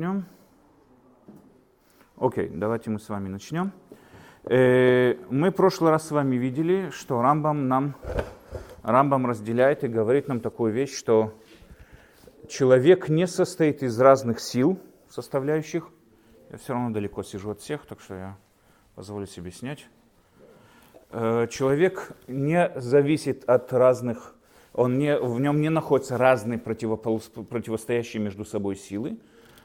начнем. Окей, okay, давайте мы с вами начнем. Э, мы в прошлый раз с вами видели, что Рамбам нам Рамбам разделяет и говорит нам такую вещь, что человек не состоит из разных сил составляющих. Я все равно далеко сижу от всех, так что я позволю себе снять. Э, человек не зависит от разных, он не, в нем не находятся разные противостоящие между собой силы,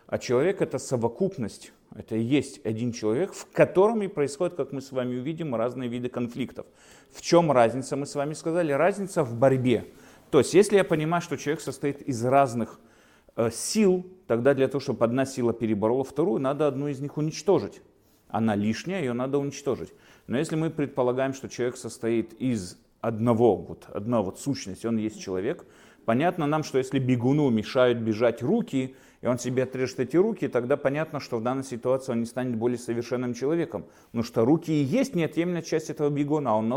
а человек это совокупность, это и есть один человек, в котором и происходит, как мы с вами увидим, разные виды конфликтов. В чем разница, мы с вами сказали, разница в борьбе. То есть, если я понимаю, что человек состоит из разных э, сил, тогда для того, чтобы одна сила переборола вторую, надо одну из них уничтожить. Она лишняя, ее надо уничтожить. Но если мы предполагаем, что человек состоит из одного, вот, одной вот сущности, он есть человек, понятно нам, что если бегуну мешают бежать руки, и он себе отрежет эти руки, тогда понятно, что в данной ситуации он не станет более совершенным человеком. Потому что руки и есть неотъемлемая часть этого бегуна. Он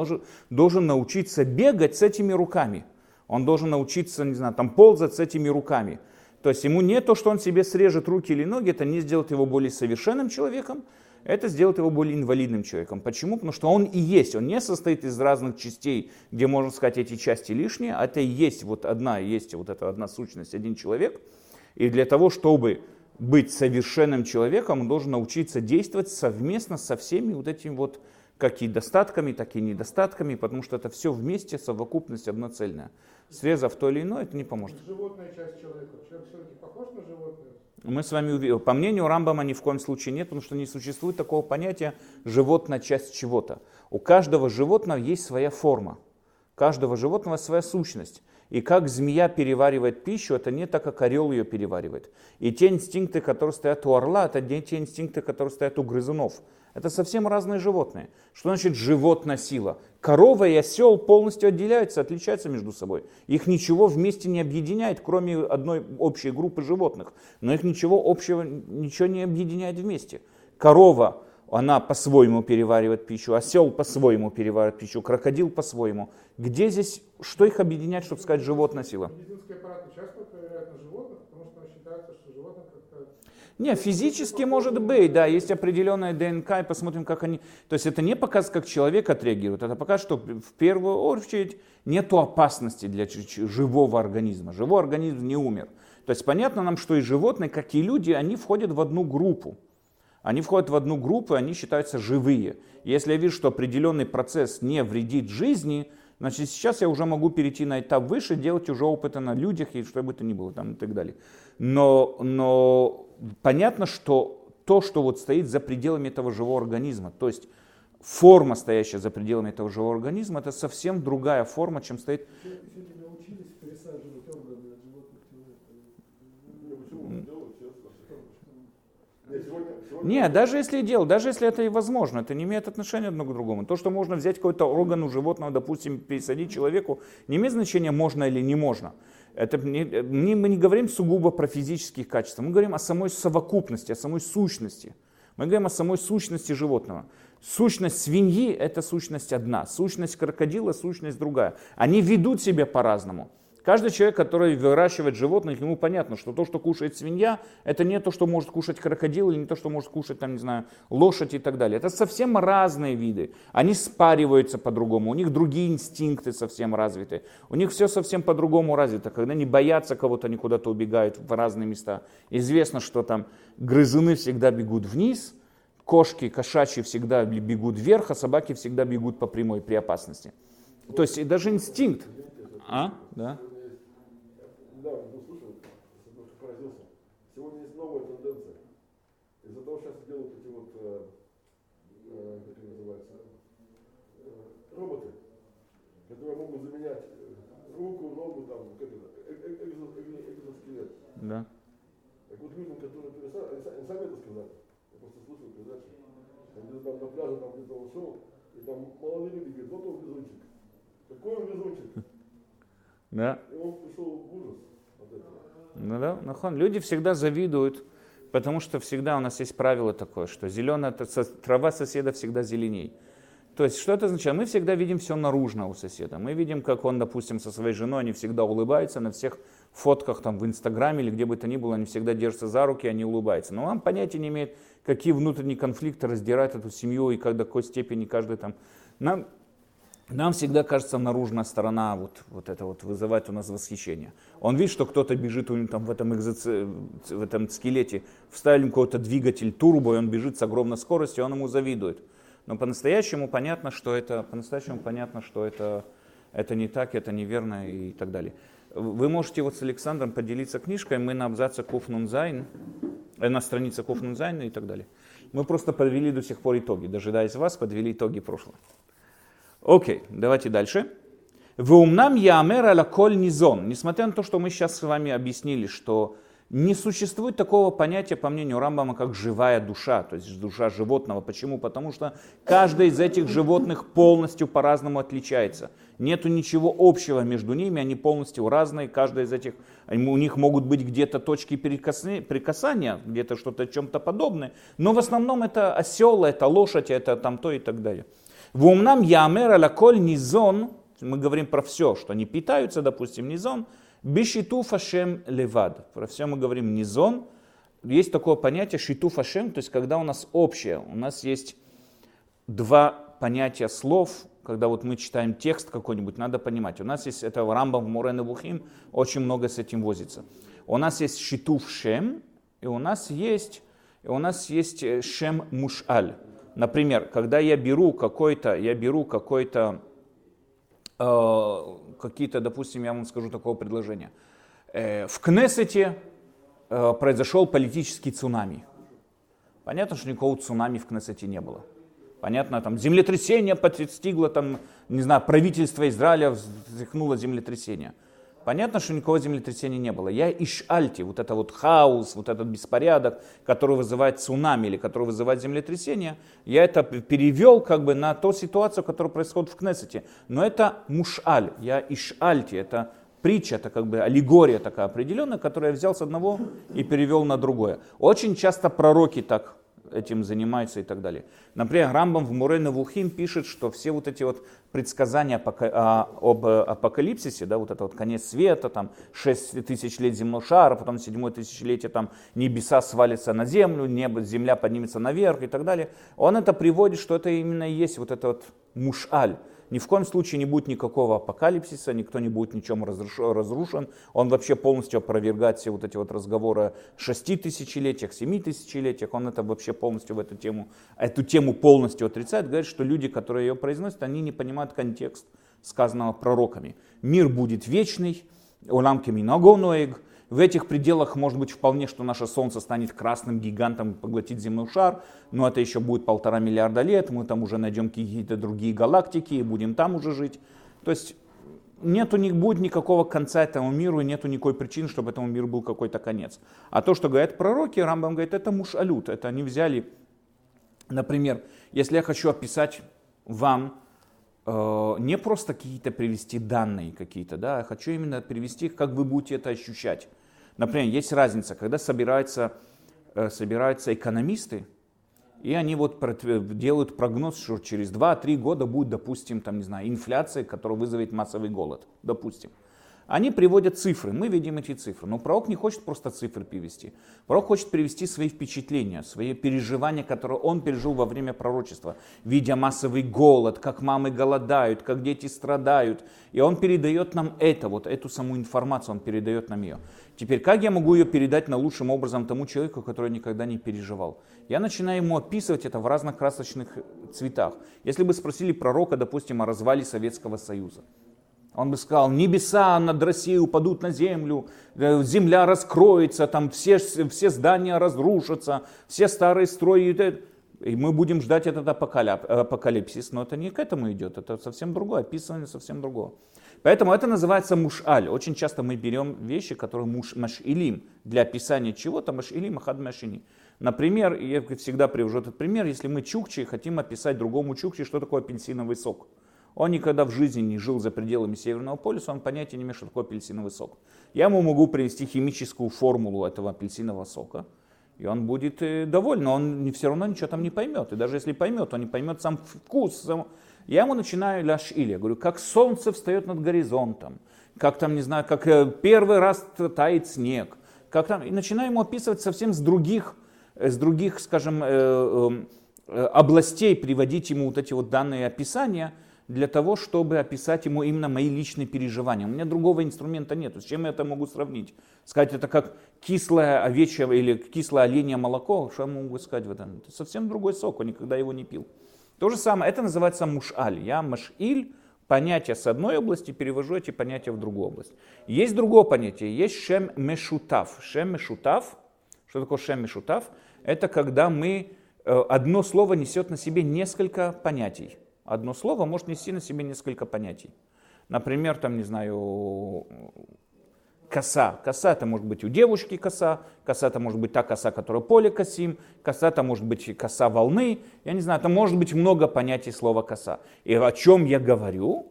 должен научиться бегать с этими руками. Он должен научиться, не знаю, там ползать с этими руками. То есть ему не то, что он себе срежет руки или ноги, это не сделает его более совершенным человеком, это сделает его более инвалидным человеком. Почему? Потому что он и есть, он не состоит из разных частей, где можно сказать эти части лишние, а это и есть вот одна, есть вот эта одна сущность, один человек – и для того, чтобы быть совершенным человеком, он должен научиться действовать совместно со всеми вот этими вот как и достатками, так и недостатками, потому что это все вместе, совокупность одноцельная. Срезав то или иное, это не поможет. Животная часть человека. Человек все-таки похож на животное? Мы с вами увидели. По мнению Рамбама ни в коем случае нет, потому что не существует такого понятия животная часть чего-то. У каждого животного есть своя форма. Каждого животного своя сущность. И как змея переваривает пищу, это не так, как орел ее переваривает. И те инстинкты, которые стоят у орла, это не те инстинкты, которые стоят у грызунов. Это совсем разные животные. Что значит животная сила? Корова и осел полностью отделяются, отличаются между собой. Их ничего вместе не объединяет, кроме одной общей группы животных. Но их ничего общего, ничего не объединяет вместе. Корова она по-своему переваривает пищу, осел по-своему переваривает пищу, крокодил по-своему. Где здесь, что их объединяет, чтобы сказать животная сила? Медицинские аппараты часто проверяют на животных, потому что считается, что животных как-то... Не, физически может быть, да, есть определенная ДНК, и посмотрим, как они... То есть это не показ, как человек отреагирует, это показ, что в первую очередь нет опасности для живого организма. Живой организм не умер. То есть понятно нам, что и животные, как и люди, они входят в одну группу. Они входят в одну группу, и они считаются живые. Если я вижу, что определенный процесс не вредит жизни, значит сейчас я уже могу перейти на этап выше, делать уже опыты на людях и что бы то ни было там и так далее. Но, но понятно, что то, что вот стоит за пределами этого живого организма, то есть форма, стоящая за пределами этого живого организма, это совсем другая форма, чем стоит... Нет, даже если делал, даже если это и возможно, это не имеет отношения одно к другому. То, что можно взять какой-то орган у животного, допустим, пересадить человеку, не имеет значения, можно или не можно. Это не, мы не говорим сугубо про физические качества, мы говорим о самой совокупности, о самой сущности. Мы говорим о самой сущности животного. Сущность свиньи – это сущность одна, сущность крокодила – сущность другая. Они ведут себя по-разному. Каждый человек, который выращивает животных, ему понятно, что то, что кушает свинья, это не то, что может кушать крокодил, или не то, что может кушать, там, не знаю, лошадь и так далее. Это совсем разные виды. Они спариваются по-другому, у них другие инстинкты совсем развиты. У них все совсем по-другому развито. Когда они боятся кого-то, они куда-то убегают в разные места. Известно, что там грызуны всегда бегут вниз, кошки, кошачьи всегда бегут вверх, а собаки всегда бегут по прямой при опасности. То есть даже инстинкт. А? Да. Могут заменять руку, ногу, там, как это, экзоскелет. Да. Так вот людям, которые пересадят, они, они сами это сказали. Я просто слышал передачу. Они там на пляже там где-то ушел, и там молодые люди говорят, вот он везунчик. Какой он везунчик? Да. И он пришел в ужас от этого. Ну да, нахон. Люди всегда завидуют, потому что всегда у нас есть правило такое, что зеленая трава соседа всегда зеленей. То есть, что это означает? Мы всегда видим все наружно у соседа. Мы видим, как он, допустим, со своей женой, они всегда улыбаются, на всех фотках там в Инстаграме или где бы то ни было, они всегда держатся за руки, они улыбаются. Но он понятия не имеет, какие внутренние конфликты раздирают эту семью и как, до какой степени каждый там... Нам, нам всегда кажется наружная сторона вот, вот это вот вызывает у нас восхищение. Он видит, что кто-то бежит у него там в этом, экзоци... в этом скелете, вставили какой-то двигатель турбо, и он бежит с огромной скоростью, он ему завидует. Но по-настоящему понятно, что это, по-настоящему понятно, что это, это не так, это неверно и так далее. Вы можете вот с Александром поделиться книжкой, мы на абзаце קוף נון זין, э, на странице קוף נון זין а и так далее. Мы просто подвели до сих пор итоги, дожидаясь вас, подвели итоги прошлого. Окей, давайте дальше. ואומנם ייאמר על הכל ניזון. Несмотря на то, что мы сейчас с вами объяснили, что не существует такого понятия, по мнению Рамбама, как живая душа, то есть душа животного. Почему? Потому что каждое из этих животных полностью по-разному отличается. Нету ничего общего между ними, они полностью разные, каждая из этих, у них могут быть где-то точки прикасания, где-то что-то чем-то подобное, но в основном это осел, это лошадь, это там то и так далее. В умнам ямер аля коль низон, мы говорим про все, что они питаются, допустим, низон, Бишиту фашем левад. Про все мы говорим низон. Есть такое понятие шиту фашем, то есть когда у нас общее, у нас есть два понятия слов, когда вот мы читаем текст какой-нибудь, надо понимать. У нас есть это Рамбам в Мурен Бухим, очень много с этим возится. У нас есть шитуф шем, и у нас есть, и у нас есть э, шем мушаль. Например, когда я беру какой-то, я беру какой-то э, какие-то, допустим, я вам скажу такого предложения. Э, в Кнессете э, произошел политический цунами. Понятно, что никакого цунами в Кнессете не было. Понятно, там землетрясение подстигло, там, не знаю, правительство Израиля вздохнуло землетрясение. Понятно, что никакого землетрясения не было. Я ишальти, вот это вот хаос, вот этот беспорядок, который вызывает цунами или который вызывает землетрясение, я это перевел как бы на ту ситуацию, которая происходит в Кнессете. Но это мушаль, я ишальти, это притча, это как бы аллегория такая определенная, которую я взял с одного и перевел на другое. Очень часто пророки так этим занимаются и так далее. Например, Рамбам в Мурена Вухим пишет, что все вот эти вот предсказания а, об апокалипсисе, да, вот это вот конец света, там 6 тысяч лет земного шара, потом седьмое тысячелетие, там небеса свалятся на землю, небо, земля поднимется наверх и так далее, он это приводит, что это именно и есть вот это вот мушаль, ни в коем случае не будет никакого апокалипсиса, никто не будет ничем разрушен. Он вообще полностью опровергает все вот эти вот разговоры о шести тысячелетиях, семи тысячелетиях. Он это вообще полностью в эту тему, эту тему полностью отрицает. Говорит, что люди, которые ее произносят, они не понимают контекст сказанного пророками. Мир будет вечный, уламки минагонуэг, в этих пределах может быть вполне, что наше Солнце станет красным гигантом и поглотит земной шар, но это еще будет полтора миллиарда лет, мы там уже найдем какие-то другие галактики и будем там уже жить. То есть нету, не будет никакого конца этому миру, и нету никакой причины, чтобы этому миру был какой-то конец. А то, что говорят пророки, Рамбам говорит, это муж-алют, это они взяли, например, если я хочу описать вам Э, не просто какие-то привести данные какие-то, да, я хочу именно привести, как вы будете это ощущать. Например, есть разница, когда собираются, э, собираются экономисты, и они вот делают прогноз, что через 2-3 года будет, допустим, там, не знаю, инфляция, которая вызовет массовый голод, допустим. Они приводят цифры, мы видим эти цифры. Но пророк не хочет просто цифры привести. Пророк хочет привести свои впечатления, свои переживания, которые он пережил во время пророчества, видя массовый голод, как мамы голодают, как дети страдают. И он передает нам это, вот эту саму информацию, он передает нам ее. Теперь, как я могу ее передать наилучшим образом тому человеку, который никогда не переживал? Я начинаю ему описывать это в разных красочных цветах. Если бы спросили пророка, допустим, о развале Советского Союза, он бы сказал, небеса над Россией упадут на землю, э, земля раскроется, там все, все здания разрушатся, все старые строи. И мы будем ждать этот апокалипсис, но это не к этому идет, это совсем другое, описывание совсем другого. Поэтому это называется мушаль. Очень часто мы берем вещи, которые муш, машилим, для описания чего-то, машилим, ахад машини. Например, я всегда привожу этот пример, если мы чукчи хотим описать другому чукчи, что такое апельсиновый сок. Он никогда в жизни не жил за пределами Северного полюса, он понятия не имеет, что такое апельсиновый сок. Я ему могу привести химическую формулу этого апельсинового сока, и он будет э, доволен, но он все равно ничего там не поймет. И даже если поймет, он не поймет сам вкус. Сам... Я ему начинаю ляш или, говорю, как солнце встает над горизонтом, как там, не знаю, как э, первый раз тает снег, как там, и начинаем ему описывать совсем с других, э, с других, скажем, эм, областей, приводить ему вот эти вот данные описания, для того, чтобы описать ему именно мои личные переживания. У меня другого инструмента нет. С чем я это могу сравнить? Сказать, это как кислое овечье или кислое оленье молоко. Что я могу сказать в этом? Это совсем другой сок, он никогда его не пил. То же самое, это называется мушаль. Я машиль, понятие с одной области, перевожу эти понятия в другую область. Есть другое понятие, есть шем мешутав. Шем мешутав, что такое шем мешутав? Это когда мы, э, одно слово несет на себе несколько понятий. Одно слово может нести на себе несколько понятий. Например, там, не знаю, коса. Коса это может быть у девушки коса, коса это может быть та коса, которая поле косим, коса это может быть коса волны. Я не знаю, это может быть много понятий слова коса. И о чем я говорю?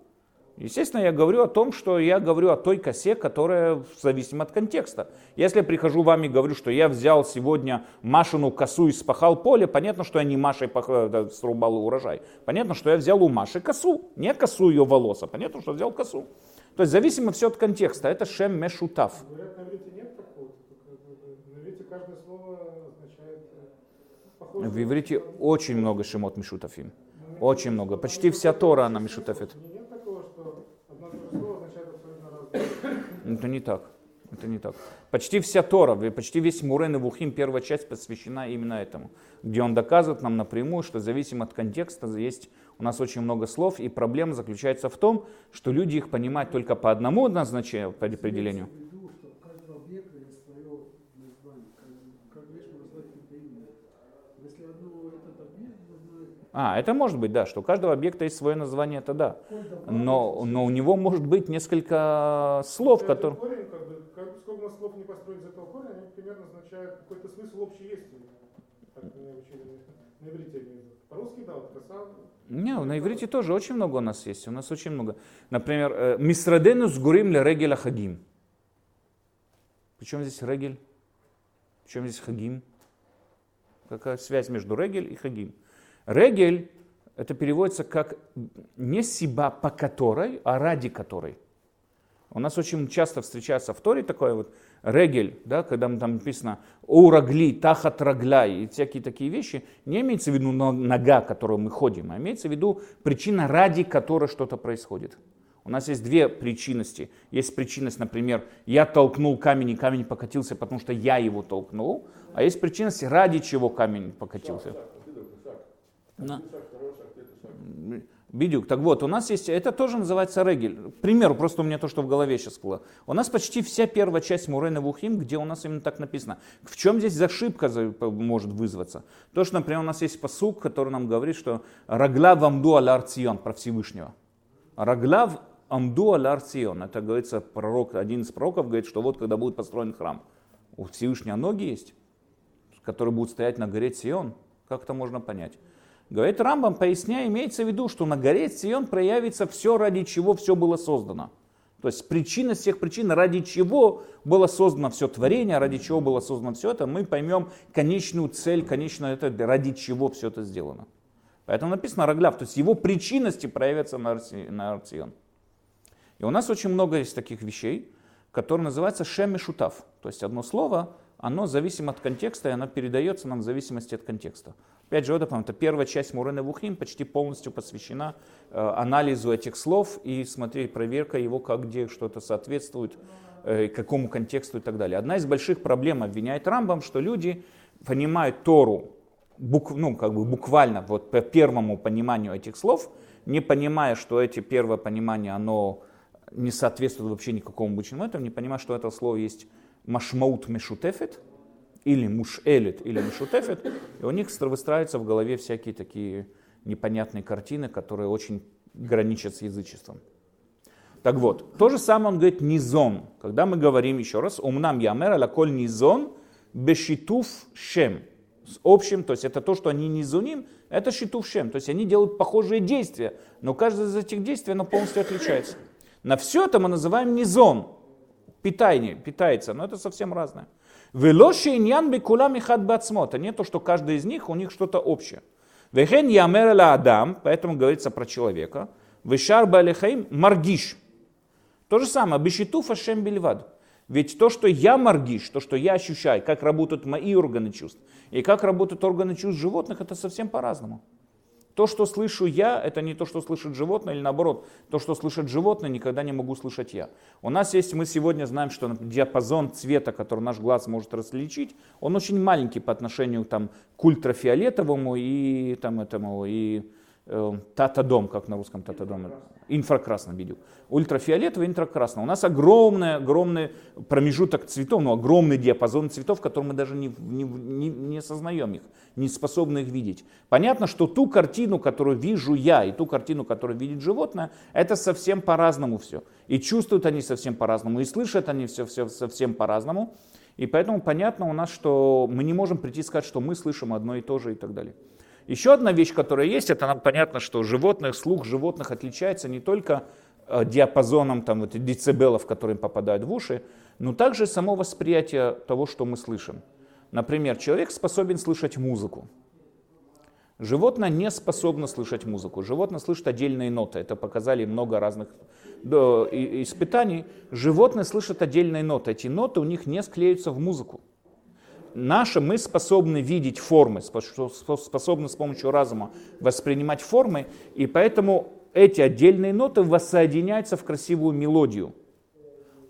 Естественно, я говорю о том, что я говорю о той косе, которая зависима от контекста. Если я прихожу вам и говорю, что я взял сегодня Машину косу и спахал поле, понятно, что я не Машей э, срубал урожай. Понятно, что я взял у Маши косу, не косу ее волос, а понятно, что взял косу. То есть зависимо все от контекста. Это шем мешутав. Говорят, на иврите нет такого. На иврите каждое слово означает э, похоже. В иврите очень много шемот мешутафим. Очень много. Почти вся Тора она мешутафит. Нет такого, что одно и то же слово означает абсолютно разное. Это не так. Это не так. Почти вся Тора, почти весь Мурен и Вухим, первая часть посвящена именно этому, где он доказывает нам напрямую, что зависимо от контекста есть у нас очень много слов, и проблема заключается в том, что люди их понимают только по одному назначению, по определению. А, это может быть, да, что у каждого объекта есть свое название, это да. Но, но у него может быть несколько слов, которые... Корень, как бы, как, сколько у нас слов не построить из этого корня, они примерно означают какой-то смысл общий есть. Как мы учили на иврите. По-русски, да, вот краса. Не, на иврите тоже очень много у нас есть. У нас очень много. Например, э, Мисрадену с гурим ле регеля хагим. Причем здесь регель? Причем здесь хагим? Какая связь между регель и хагим? Регель, это переводится как не сиба по которой, а ради которой. У нас очень часто встречается в Торе такое вот регель, да, когда там написано урагли, тахат рагляй и всякие такие вещи, не имеется в виду нога, которую мы ходим, а имеется в виду причина, ради которой что-то происходит. У нас есть две причинности. Есть причинность, например, я толкнул камень, и камень покатился, потому что я его толкнул. А есть причинность, ради чего камень покатился. Бидюк. Так вот, у нас есть, это тоже называется регель. К примеру, просто у меня то, что в голове сейчас было. У нас почти вся первая часть Мурена Вухим, где у нас именно так написано. В чем здесь зашибка может вызваться? То, что, например, у нас есть посук, который нам говорит, что «Раглав амду аль про Всевышнего». «Раглав амду аль Это, говорится, пророк, один из пророков говорит, что вот когда будет построен храм, у Всевышнего ноги есть, которые будут стоять на горе Сион. Как это можно понять? Говорит Рамбам, поясняя, имеется в виду, что на горе Сион проявится все, ради чего все было создано. То есть причина всех причин, ради чего было создано все творение, ради чего было создано все это, мы поймем конечную цель, конечно, это ради чего все это сделано. Поэтому написано Рагляв, то есть его причинности проявятся на Арсион. И у нас очень много есть таких вещей, которые называются шем шутав. То есть одно слово, оно зависимо от контекста, и оно передается нам в зависимости от контекста. Опять же, это, это первая часть Мурена Вухим почти полностью посвящена э, анализу этих слов и смотреть, проверка его, как где что-то соответствует, э, какому контексту и так далее. Одна из больших проблем обвиняет Рамбам, что люди понимают Тору бук, ну, как бы буквально вот по первому пониманию этих слов, не понимая, что эти первое понимание, оно не соответствует вообще никакому обычному этому, не понимая, что это слово есть машмаут мешутефет, или мушэлит, или мушутефет, и у них выстраиваются в голове всякие такие непонятные картины, которые очень граничат с язычеством. Так вот, то же самое он говорит низон. Когда мы говорим еще раз, умнам ямер алаколь низон бешитуф шем. С общим, то есть это то, что они низуним, это шитуф шем. То есть они делают похожие действия, но каждое из этих действий оно полностью отличается. На все это мы называем низон. Питание, питается, но это совсем разное. Велоши иньян бекулам и хад бацмот. Не то, что каждый из них, у них что-то общее. Вехен ямер адам, поэтому говорится про человека. Вешар балихаим маргиш. То же самое, бешиту фашем бельвад. Ведь то, что я маргиш, то, что я ощущаю, как работают мои органы чувств, и как работают органы чувств животных, это совсем по-разному. То, что слышу я, это не то, что слышит животное, или наоборот, то, что слышит животное, никогда не могу слышать я. У нас есть, мы сегодня знаем, что диапазон цвета, который наш глаз может различить, он очень маленький по отношению там, к ультрафиолетовому и, там, этому, и татадом, как на русском татадом, инфракрасном видео. Ультрафиолетовый, инфракрасный. У нас огромный, огромный промежуток цветов, ну, огромный диапазон цветов, который мы даже не, не, не, не осознаем их, не способны их видеть. Понятно, что ту картину, которую вижу я, и ту картину, которую видит животное, это совсем по-разному все. И чувствуют они совсем по-разному, и слышат они все, все совсем по-разному. И поэтому понятно у нас, что мы не можем прийти и сказать, что мы слышим одно и то же и так далее. Еще одна вещь, которая есть, это нам понятно, что животных, слух животных отличается не только э, диапазоном там, вот, децибелов, которые попадают в уши, но также само восприятие того, что мы слышим. Например, человек способен слышать музыку. Животное не способно слышать музыку. Животное слышит отдельные ноты. Это показали много разных испытаний. Животное слышит отдельные ноты. Эти ноты у них не склеются в музыку наше, мы способны видеть формы, способны с помощью разума воспринимать формы, и поэтому эти отдельные ноты воссоединяются в красивую мелодию.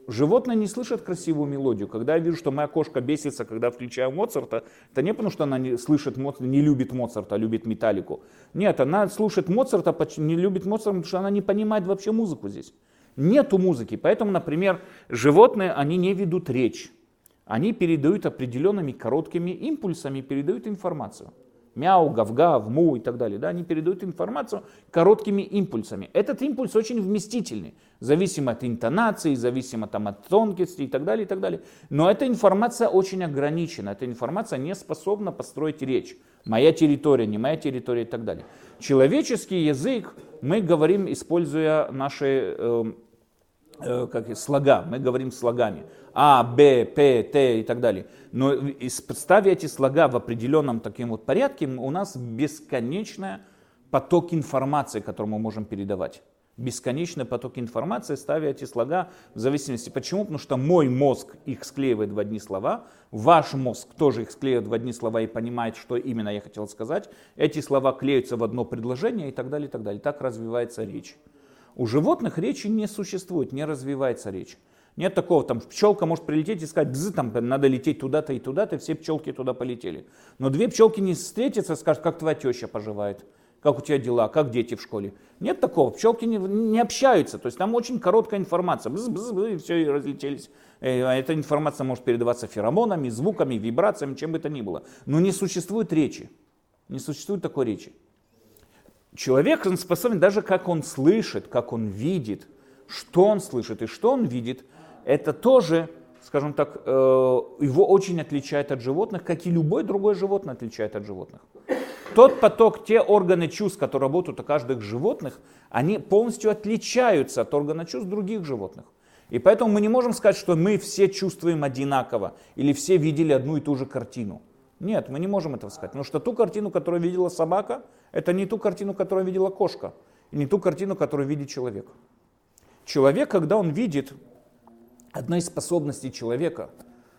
Животное не слышит красивую мелодию. Когда я вижу, что моя кошка бесится, когда включаю Моцарта, это не потому, что она не слышит Моцарта, не любит Моцарта, а любит металлику. Нет, она слушает Моцарта, не любит Моцарта, потому что она не понимает вообще музыку здесь. Нету музыки. Поэтому, например, животные, они не ведут речь они передают определенными короткими импульсами, передают информацию. Мяу, гав-гав, му и так далее. Да, они передают информацию короткими импульсами. Этот импульс очень вместительный, зависимо от интонации, зависимо там, от тонкости и так далее, и так далее. Но эта информация очень ограничена, эта информация не способна построить речь. Моя территория, не моя территория и так далее. Человеческий язык мы говорим, используя наши э, как, слога, мы говорим слогами. А, Б, П, Т и так далее. Но ставя эти слога в определенном таким вот порядке, у нас бесконечный поток информации, который мы можем передавать. Бесконечный поток информации, ставя эти слога в зависимости. Почему? Потому что мой мозг их склеивает в одни слова, ваш мозг тоже их склеивает в одни слова и понимает, что именно я хотел сказать. Эти слова клеются в одно предложение и так далее, и так далее. Так развивается речь. У животных речи не существует, не развивается речь. Нет такого, там пчелка может прилететь и сказать, бзы, там надо лететь туда-то и туда-то, все пчелки туда полетели. Но две пчелки не встретятся скажут, как твоя теща поживает, как у тебя дела, как дети в школе. Нет такого, пчелки не, не общаются, то есть там очень короткая информация, бз, бз, бз, и все, и разлетелись. Э, а эта информация может передаваться феромонами, звуками, вибрациями, чем бы то ни было. Но не существует речи, не существует такой речи. Человек он способен, даже как он слышит, как он видит, что он слышит и что он видит – это тоже, скажем так, э, его очень отличает от животных, как и любой другой животное отличает от животных. Тот поток, те органы чувств, которые работают у каждых животных, они полностью отличаются от органа чувств других животных. И поэтому мы не можем сказать, что мы все чувствуем одинаково или все видели одну и ту же картину. Нет, мы не можем этого сказать. Потому что ту картину, которую видела собака, это не ту картину, которую видела кошка. И не ту картину, которую видит человек. Человек, когда он видит Одна из способностей человека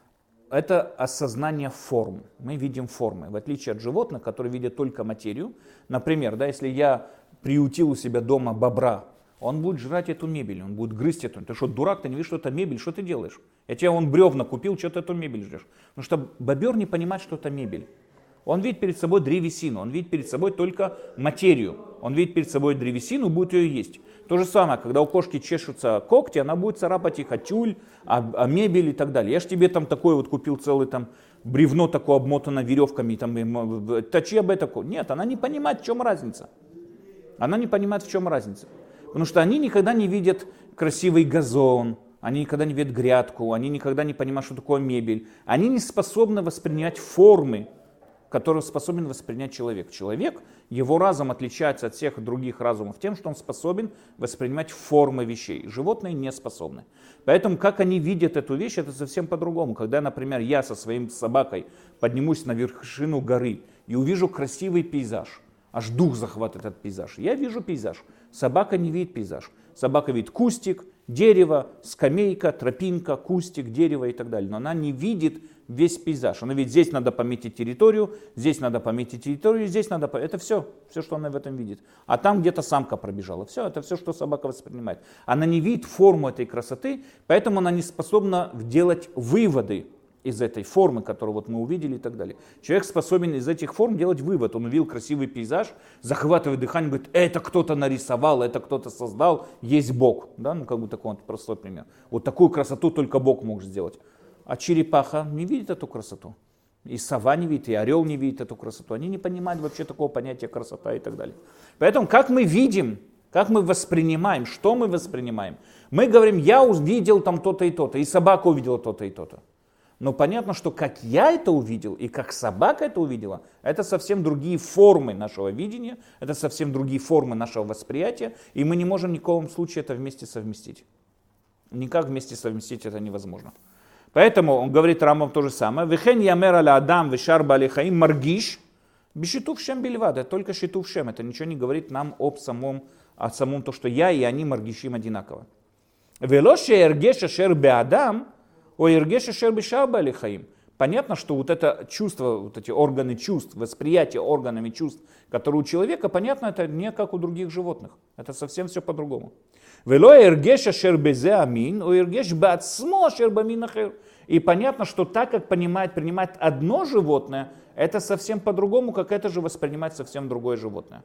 – это осознание форм. Мы видим формы, в отличие от животных, которые видят только материю. Например, да, если я приютил у себя дома бобра, он будет жрать эту мебель, он будет грызть эту. Ты что, дурак, ты не видишь, что это мебель, что ты делаешь? Я тебе он бревна купил, что ты эту мебель ждешь? Потому что бобер не понимает, что это мебель. Он видит перед собой древесину, он видит перед собой только материю. Он видит перед собой древесину, будет ее есть. То же самое, когда у кошки чешутся когти, она будет царапать их о тюль, о, о мебель и так далее. Я же тебе там такой вот купил целый там бревно такое обмотано веревками, там, точи об этом. Нет, она не понимает, в чем разница. Она не понимает, в чем разница. Потому что они никогда не видят красивый газон, они никогда не видят грядку, они никогда не понимают, что такое мебель. Они не способны воспринять формы, которую способен воспринять человек. Человек, его разум отличается от всех других разумов тем, что он способен воспринимать формы вещей. Животные не способны. Поэтому, как они видят эту вещь, это совсем по-другому. Когда, например, я со своим собакой поднимусь на вершину горы и увижу красивый пейзаж, аж дух захватывает этот пейзаж. Я вижу пейзаж. Собака не видит пейзаж. Собака видит кустик, дерево, скамейка, тропинка, кустик, дерево и так далее. Но она не видит весь пейзаж. Она видит, здесь надо пометить территорию, здесь надо пометить территорию, здесь надо... Это все, все, что она в этом видит. А там где-то самка пробежала. Все, это все, что собака воспринимает. Она не видит форму этой красоты, поэтому она не способна делать выводы из этой формы, которую вот мы увидели и так далее. Человек способен из этих форм делать вывод. Он увидел красивый пейзаж, захватывает дыхание, говорит, это кто-то нарисовал, это кто-то создал, есть Бог. Да, ну как бы такой вот простой пример. Вот такую красоту только Бог может сделать. А черепаха не видит эту красоту. И сова не видит, и орел не видит эту красоту. Они не понимают вообще такого понятия красота и так далее. Поэтому как мы видим, как мы воспринимаем, что мы воспринимаем? Мы говорим, я увидел там то-то и то-то, и собака увидела то-то и то-то. Но понятно, что как я это увидел и как собака это увидела, это совсем другие формы нашего видения, это совсем другие формы нашего восприятия, и мы не можем ни в коем случае это вместе совместить. Никак вместе совместить это невозможно. Поэтому он говорит Рамбам то же самое. Вехен ямер аля адам вешар балихаим маргиш бешитув шем бельвад. Это только шитув шем. Это ничего не говорит нам об самом, о самом то, что я и они маргишим одинаково. Велоше эргеша шер беадам о эргеша шер бешар балихаим. Понятно, что вот это чувство, вот эти органы чувств, восприятие органами чувств, которые у человека, понятно, это не как у других животных. Это совсем все по-другому. Вело эргеш ашер безе амин, бамин ахер. И понятно, что так как понимает, принимает одно животное, это совсем по-другому, как это же воспринимать совсем другое животное.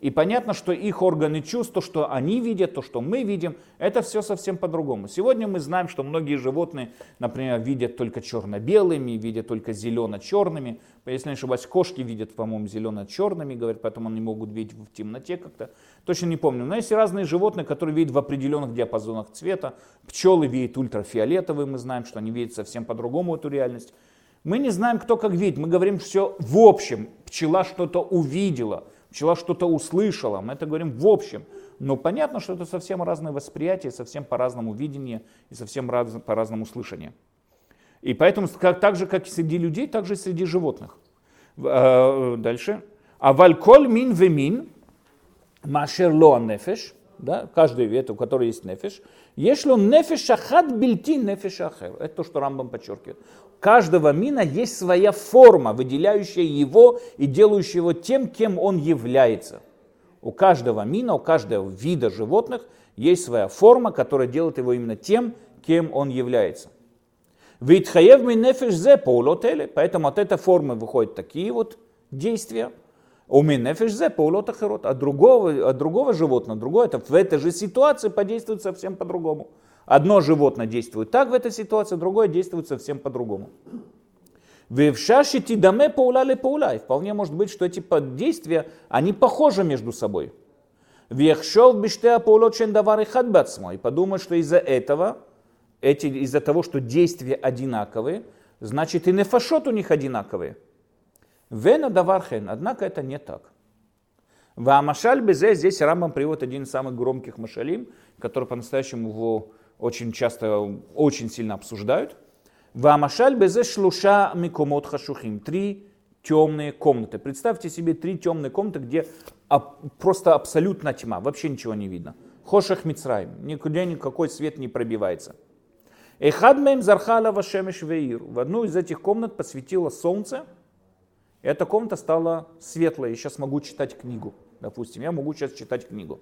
И понятно, что их органы чувств, то, что они видят, то, что мы видим, это все совсем по-другому. Сегодня мы знаем, что многие животные, например, видят только черно-белыми, видят только зелено-черными. Если не ошибаюсь, кошки видят, по-моему, зелено-черными, говорят, поэтому они могут видеть в темноте как-то. Точно не помню. Но есть разные животные, которые видят в определенных диапазонах цвета. Пчелы видят ультрафиолетовые, мы знаем, что они видят совсем по-другому эту реальность. Мы не знаем, кто как видит. Мы говорим все в общем. Пчела что-то увидела – пчела что-то услышала, мы это говорим в общем. Но понятно, что это совсем разное восприятие, совсем по-разному видение и совсем раз, по-разному слышание. И поэтому как, так же, как и среди людей, так же и среди животных. Э, дальше. А вальколь мин вемин, машер ло нефеш, да, каждый вид, у которого есть нефеш, если он нефеш шахат бильти нефеш ахер. Это то, что Рамбам подчеркивает каждого мина есть своя форма, выделяющая его и делающая его тем, кем он является. У каждого мина, у каждого вида животных есть своя форма, которая делает его именно тем, кем он является. Витхаев нефеш зе полотеле, поэтому от этой формы выходят такие вот действия. У нефеш зе полотахерот, от другого, от другого животного, другое, это в этой же ситуации подействует совсем по-другому. Одно животное действует так в этой ситуации, другое действует совсем по-другому. Вевшаши тидаме пауля ли пауля. И вполне может быть, что эти действия, они похожи между собой. Вехшов биштеа паулот давар и хадбацмо. И подумать, что из-за этого, эти, из-за того, что действия одинаковые, значит и нефашот у них одинаковые. Вена давархен. Однако это не так. В Амашаль Безе здесь Рамбам приводит один из самых громких машалим, который по-настоящему его очень часто, очень сильно обсуждают. Вамашаль безе шлуша микомот хашухим. Три темные комнаты. Представьте себе три темные комнаты, где просто абсолютно тьма, вообще ничего не видно. Хошах Мицраим, никуда никакой свет не пробивается. Эхадмем зархала вашемеш веир. В одну из этих комнат посветило солнце. Эта комната стала светлой. Я сейчас могу читать книгу. Допустим, я могу сейчас читать книгу.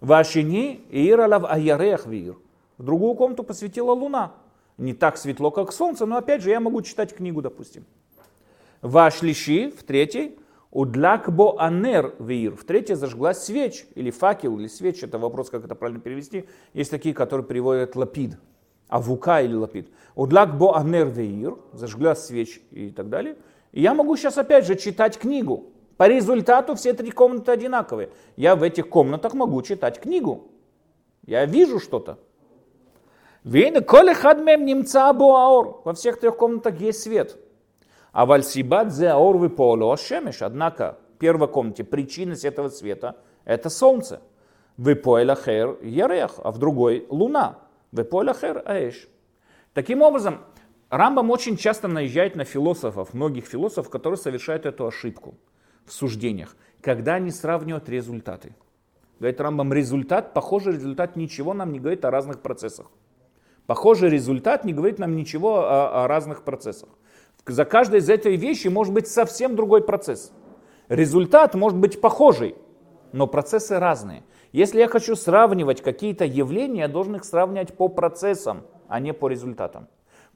Вашини иралав аярех вир. В другую комнату посветила луна. Не так светло, как солнце, но опять же я могу читать книгу, допустим. Вашлиши, в третьей, Удлакбо анер вир. В третьей зажглась свеч, или факел, или свеч. Это вопрос, как это правильно перевести. Есть такие, которые переводят лапид. Авука или лапид. Удлакбо анер вир. Зажглась свеч и так далее. Я могу сейчас опять же читать книгу. По результату все три комнаты одинаковые. Я в этих комнатах могу читать книгу. Я вижу что-то. Вейна, коли хадмем немца аор. Во всех трех комнатах есть свет. А вальсибат зе аор вы поло шемеш. Однако, в первой комнате причина этого света – это солнце. Вы поэля хер ярех, а в другой – луна. Вы поэля хер аэш. Таким образом, Рамбам очень часто наезжает на философов, многих философов, которые совершают эту ошибку в суждениях, когда они сравнивают результаты. говорит Рамбам, результат, похожий результат ничего нам не говорит о разных процессах. Похожий результат не говорит нам ничего о, о разных процессах. За каждой из этой вещи может быть совсем другой процесс. Результат может быть похожий, но процессы разные. Если я хочу сравнивать какие-то явления, я должен их сравнивать по процессам, а не по результатам.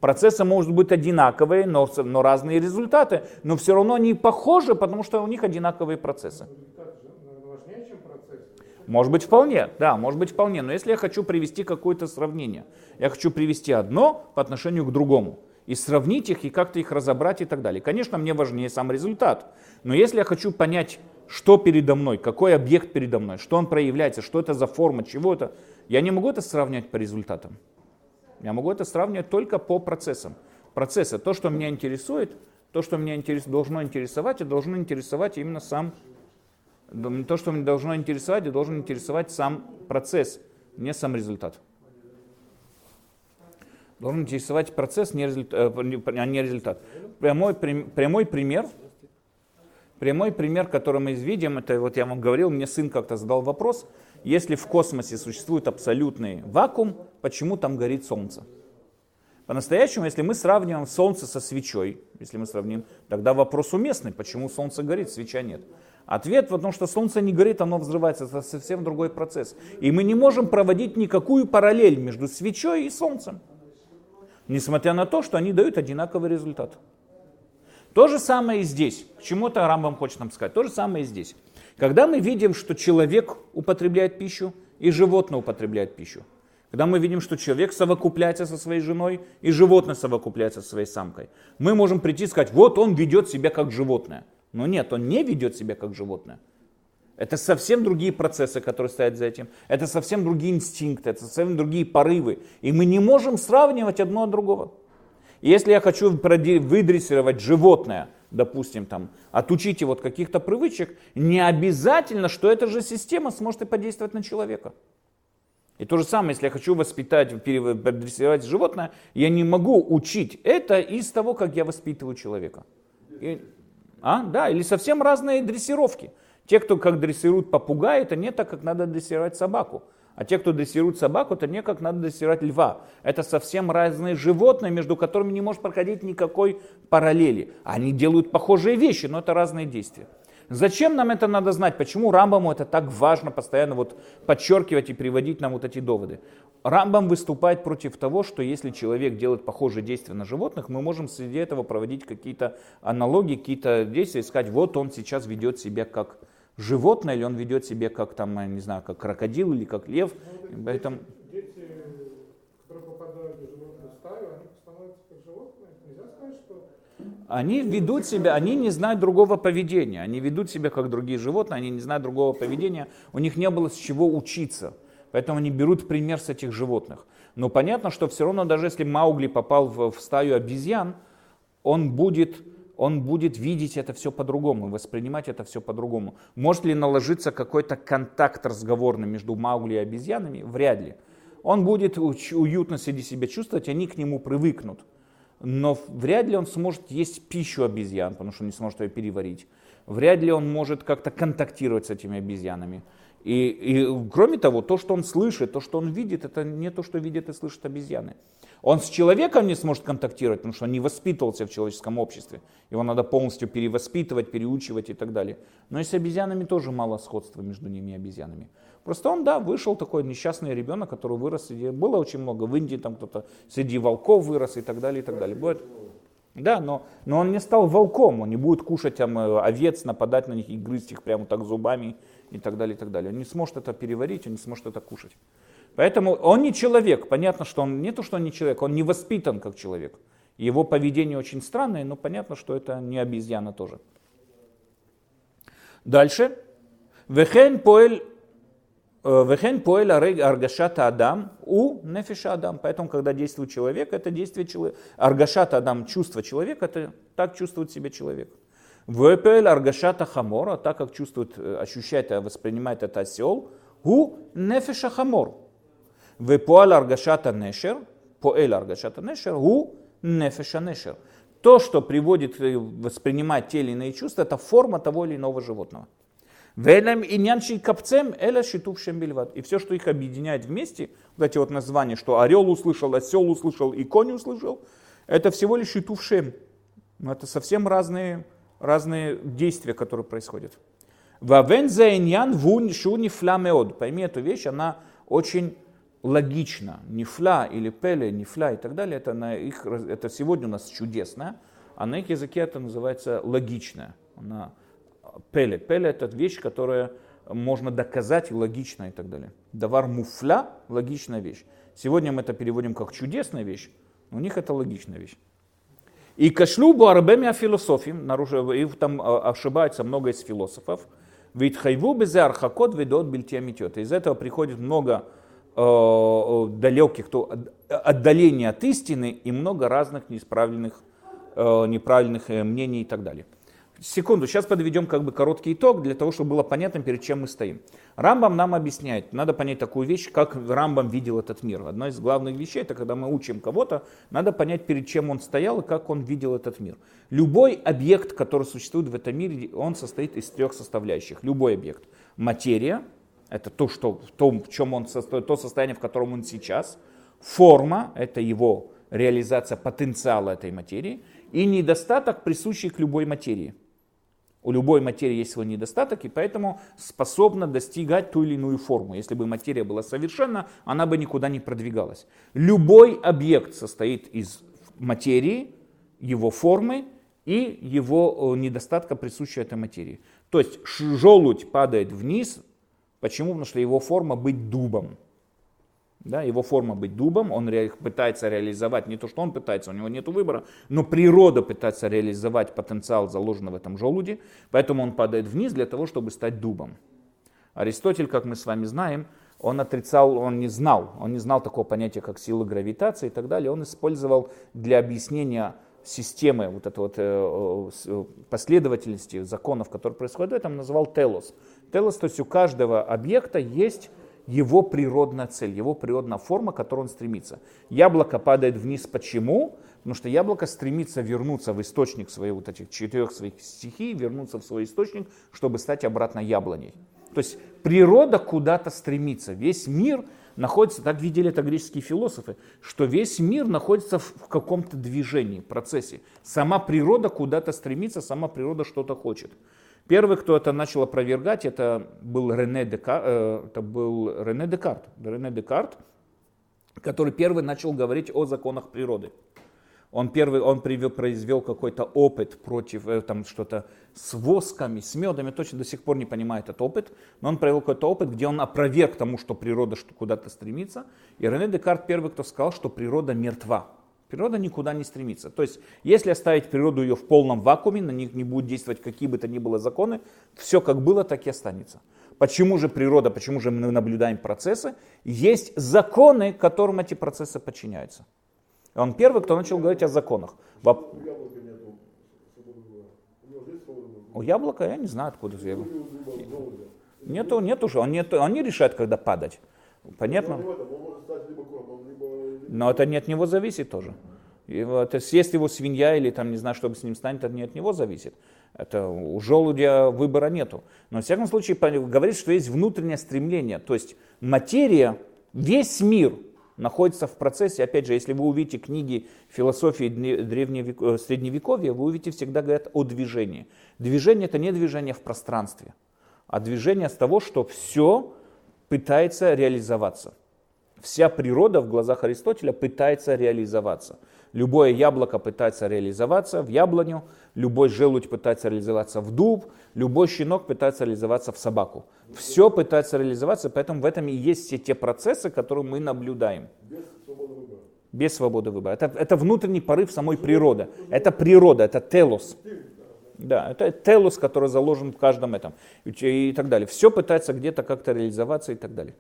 Процессы могут быть одинаковые, но, но разные результаты, но все равно они похожи, потому что у них одинаковые процессы. Может быть вполне, да, может быть вполне. Но если я хочу привести какое-то сравнение, я хочу привести одно по отношению к другому и сравнить их, и как-то их разобрать и так далее. Конечно, мне важнее сам результат. Но если я хочу понять, что передо мной, какой объект передо мной, что он проявляется, что это за форма, чего это, я не могу это сравнивать по результатам. Я могу это сравнивать только по процессам. Процессы, то, что меня интересует, то, что меня интерес, должно интересовать, и должно интересовать именно сам, то, что меня должно интересовать, и должен интересовать сам процесс, не сам результат. Должен интересовать процесс, не результат, э, а не результат. Прямой, прямой пример, прямой пример, который мы видим, это вот я вам говорил, мне сын как-то задал вопрос, если в космосе существует абсолютный вакуум, почему там горит Солнце? По-настоящему, если мы сравниваем Солнце со свечой, если мы сравним, тогда вопрос уместный, почему Солнце горит, свеча нет. Ответ, потому что Солнце не горит, оно взрывается, это совсем другой процесс. И мы не можем проводить никакую параллель между свечой и Солнцем, несмотря на то, что они дают одинаковый результат. То же самое и здесь. К чему это Рамбам хочет нам сказать? То же самое и здесь. Когда мы видим, что человек употребляет пищу и животное употребляет пищу, когда мы видим, что человек совокупляется со своей женой и животное совокупляется со своей самкой, мы можем прийти и сказать, вот он ведет себя как животное. Но нет, он не ведет себя как животное. Это совсем другие процессы, которые стоят за этим. Это совсем другие инстинкты, это совсем другие порывы. И мы не можем сравнивать одно от другого. Если я хочу выдрессировать животное, допустим, там, отучить его от каких-то привычек, не обязательно, что эта же система сможет и подействовать на человека. И то же самое, если я хочу воспитать, передрессировать животное, я не могу учить это из того, как я воспитываю человека. И, а, да, или совсем разные дрессировки. Те, кто как дрессируют попугая, это не так, как надо дрессировать собаку. А те, кто дрессирует собаку, это не как надо дрессировать льва. Это совсем разные животные, между которыми не может проходить никакой параллели. Они делают похожие вещи, но это разные действия. Зачем нам это надо знать? Почему Рамбаму это так важно постоянно вот подчеркивать и приводить нам вот эти доводы? Рамбам выступает против того, что если человек делает похожие действия на животных, мы можем среди этого проводить какие-то аналогии, какие-то действия, и сказать, вот он сейчас ведет себя как животное, или он ведет себя как там, не знаю, как крокодил или как лев. Ну, Поэтому... Дети, которые попадают в животную стаю, они становятся как животные. Нельзя сказать, что они ведут себя, они не знают другого поведения, они ведут себя как другие животные, они не знают другого поведения, у них не было с чего учиться, поэтому они берут пример с этих животных. Но понятно, что все равно, даже если Маугли попал в, в стаю обезьян, он будет он будет видеть это все по-другому, воспринимать это все по-другому. Может ли наложиться какой-то контакт разговорный между Маугли и обезьянами? Вряд ли. Он будет уютно среди себя чувствовать, они к нему привыкнут. Но вряд ли он сможет есть пищу обезьян, потому что он не сможет ее переварить. Вряд ли он может как-то контактировать с этими обезьянами. И, и кроме того, то, что он слышит, то, что он видит, это не то, что видят и слышат обезьяны. Он с человеком не сможет контактировать, потому что он не воспитывался в человеческом обществе. Его надо полностью перевоспитывать, переучивать и так далее. Но и с обезьянами тоже мало сходства между ними и обезьянами. Просто он, да, вышел такой несчастный ребенок, который вырос среди... Было очень много в Индии, там кто-то среди волков вырос и так далее, и так далее. Будет... Да, но, но он не стал волком, он не будет кушать там, э, овец, нападать на них и грызть их прямо так зубами и так далее, и так далее. Он не сможет это переварить, он не сможет это кушать. Поэтому он не человек. Понятно, что он не то, что он не человек, он не воспитан как человек. Его поведение очень странное, но понятно, что это не обезьяна тоже. Дальше. Вехен поэль э, Вехен поэль аргашата адам у нефиша адам. Поэтому, когда действует человек, это действие человека. Аргашата адам, чувство человека, это так чувствует себя человек. Вепель аргашата хамора, так как чувствует, э, ощущает, воспринимает это осел, у нефиша хамор. ופועל הרגשת הנשר, פועל הרגשת הנשר, הוא нефеша нешер. То, что приводит, воспринимать те или иные чувства, это форма того или иного животного. Велем и нянши капцем эля шитув бельват. И все, что их объединяет вместе, вот эти вот названия, что орел услышал, осел услышал и конь услышал, это всего лишь шитув шем. Это совсем разные, разные действия, которые происходят. Вавен заиньян вун шуни фламеод. Пойми эту вещь, она очень логична. Нифла или пеле, нифла и так далее, это, на их, это сегодня у нас чудесно, а на их языке это называется логичное. Она пеле. Пеле это вещь, которая можно доказать и логично и так далее. Давар муфля – логичная вещь. Сегодня мы это переводим как чудесная вещь, у них это логичная вещь. И кашлюбу арбеми философим, и там а, ошибается много из философов, ведь хайву безе архакот ведот бельтиамитет. Из этого приходит много далеких, то, отдаления от истины и много разных неисправленных, э, неправильных э, мнений и так далее. Секунду, сейчас подведем как бы короткий итог для того, чтобы было понятно, перед чем мы стоим. Рамбам нам объясняет, надо понять такую вещь, как Рамбам видел этот мир. Одна из главных вещей, это когда мы учим кого-то, надо понять, перед чем он стоял и как он видел этот мир. Любой объект, который существует в этом мире, он состоит из трех составляющих. Любой объект. Материя, это то, что, в том, в чем он то состояние, в котором он сейчас. Форма, это его реализация потенциала этой материи. И недостаток, присущий к любой материи – у любой материи есть свой недостаток, и поэтому способна достигать ту или иную форму. Если бы материя была совершенна, она бы никуда не продвигалась. Любой объект состоит из материи, его формы и его э, недостатка, присущего этой материи. То есть желудь падает вниз. Почему? Потому что его форма быть дубом. Да, его форма быть дубом, он ре, пытается реализовать не то, что он пытается, у него нет выбора, но природа пытается реализовать потенциал, заложенный в этом желуде, поэтому он падает вниз для того, чтобы стать дубом. Аристотель, как мы с вами знаем, он отрицал, он не знал, он не знал такого понятия, как сила гравитации и так далее. Он использовал для объяснения системы вот этой вот э, э, последовательности законов, которые происходят в этом, называл телос. Телос, то есть у каждого объекта есть его природная цель, его природная форма, к которой он стремится. Яблоко падает вниз почему? Потому что яблоко стремится вернуться в источник своих вот этих четырех своих стихий, вернуться в свой источник, чтобы стать обратно яблоней. То есть природа куда-то стремится. Весь мир находится, так видели это греческие философы, что весь мир находится в каком-то движении, процессе. Сама природа куда-то стремится, сама природа что-то хочет. Первый, кто это начал опровергать, это был Рене Декарт, э, это был Рене Декарт, Рене Декарт, который первый начал говорить о законах природы. Он первый, он привел, произвел какой-то опыт против, э, там что-то с восками, с медами, точно до сих пор не понимает этот опыт, но он провел какой-то опыт, где он опроверг тому, что природа куда-то стремится. И Рене Декарт первый, кто сказал, что природа мертва. Природа никуда не стремится. То есть, если оставить природу ее в полном вакууме, на них не будут действовать какие бы то ни было законы, все как было, так и останется. Почему же природа, почему же мы наблюдаем процессы? Есть законы, которым эти процессы подчиняются. Он первый, кто начал говорить о законах. Воп... У яблока я не знаю, откуда яблоко. Нету, нету уже. Он, нету, он не решает, когда падать. Понятно? Но это не от него зависит тоже. Это съест его свинья или там не знаю, что с ним станет, это не от него зависит. Это у желудя выбора нету. Но, в всяком случае, говорит, что есть внутреннее стремление. То есть материя, весь мир находится в процессе. Опять же, если вы увидите книги философии древневек... Э, средневековья, вы увидите всегда говорят о движении. Движение это не движение в пространстве, а движение с того, что все пытается реализоваться. Вся природа в глазах Аристотеля пытается реализоваться. Любое яблоко пытается реализоваться в яблоню, любой желудь пытается реализоваться в дуб, любой щенок пытается реализоваться в собаку. Все пытается реализоваться, поэтому в этом и есть все те процессы, которые мы наблюдаем. Без свободы выбора. Это, это внутренний порыв самой природы. Это природа, это телос. Да, это телус, который заложен в каждом этом и так далее. Все пытается где-то как-то реализоваться и так далее.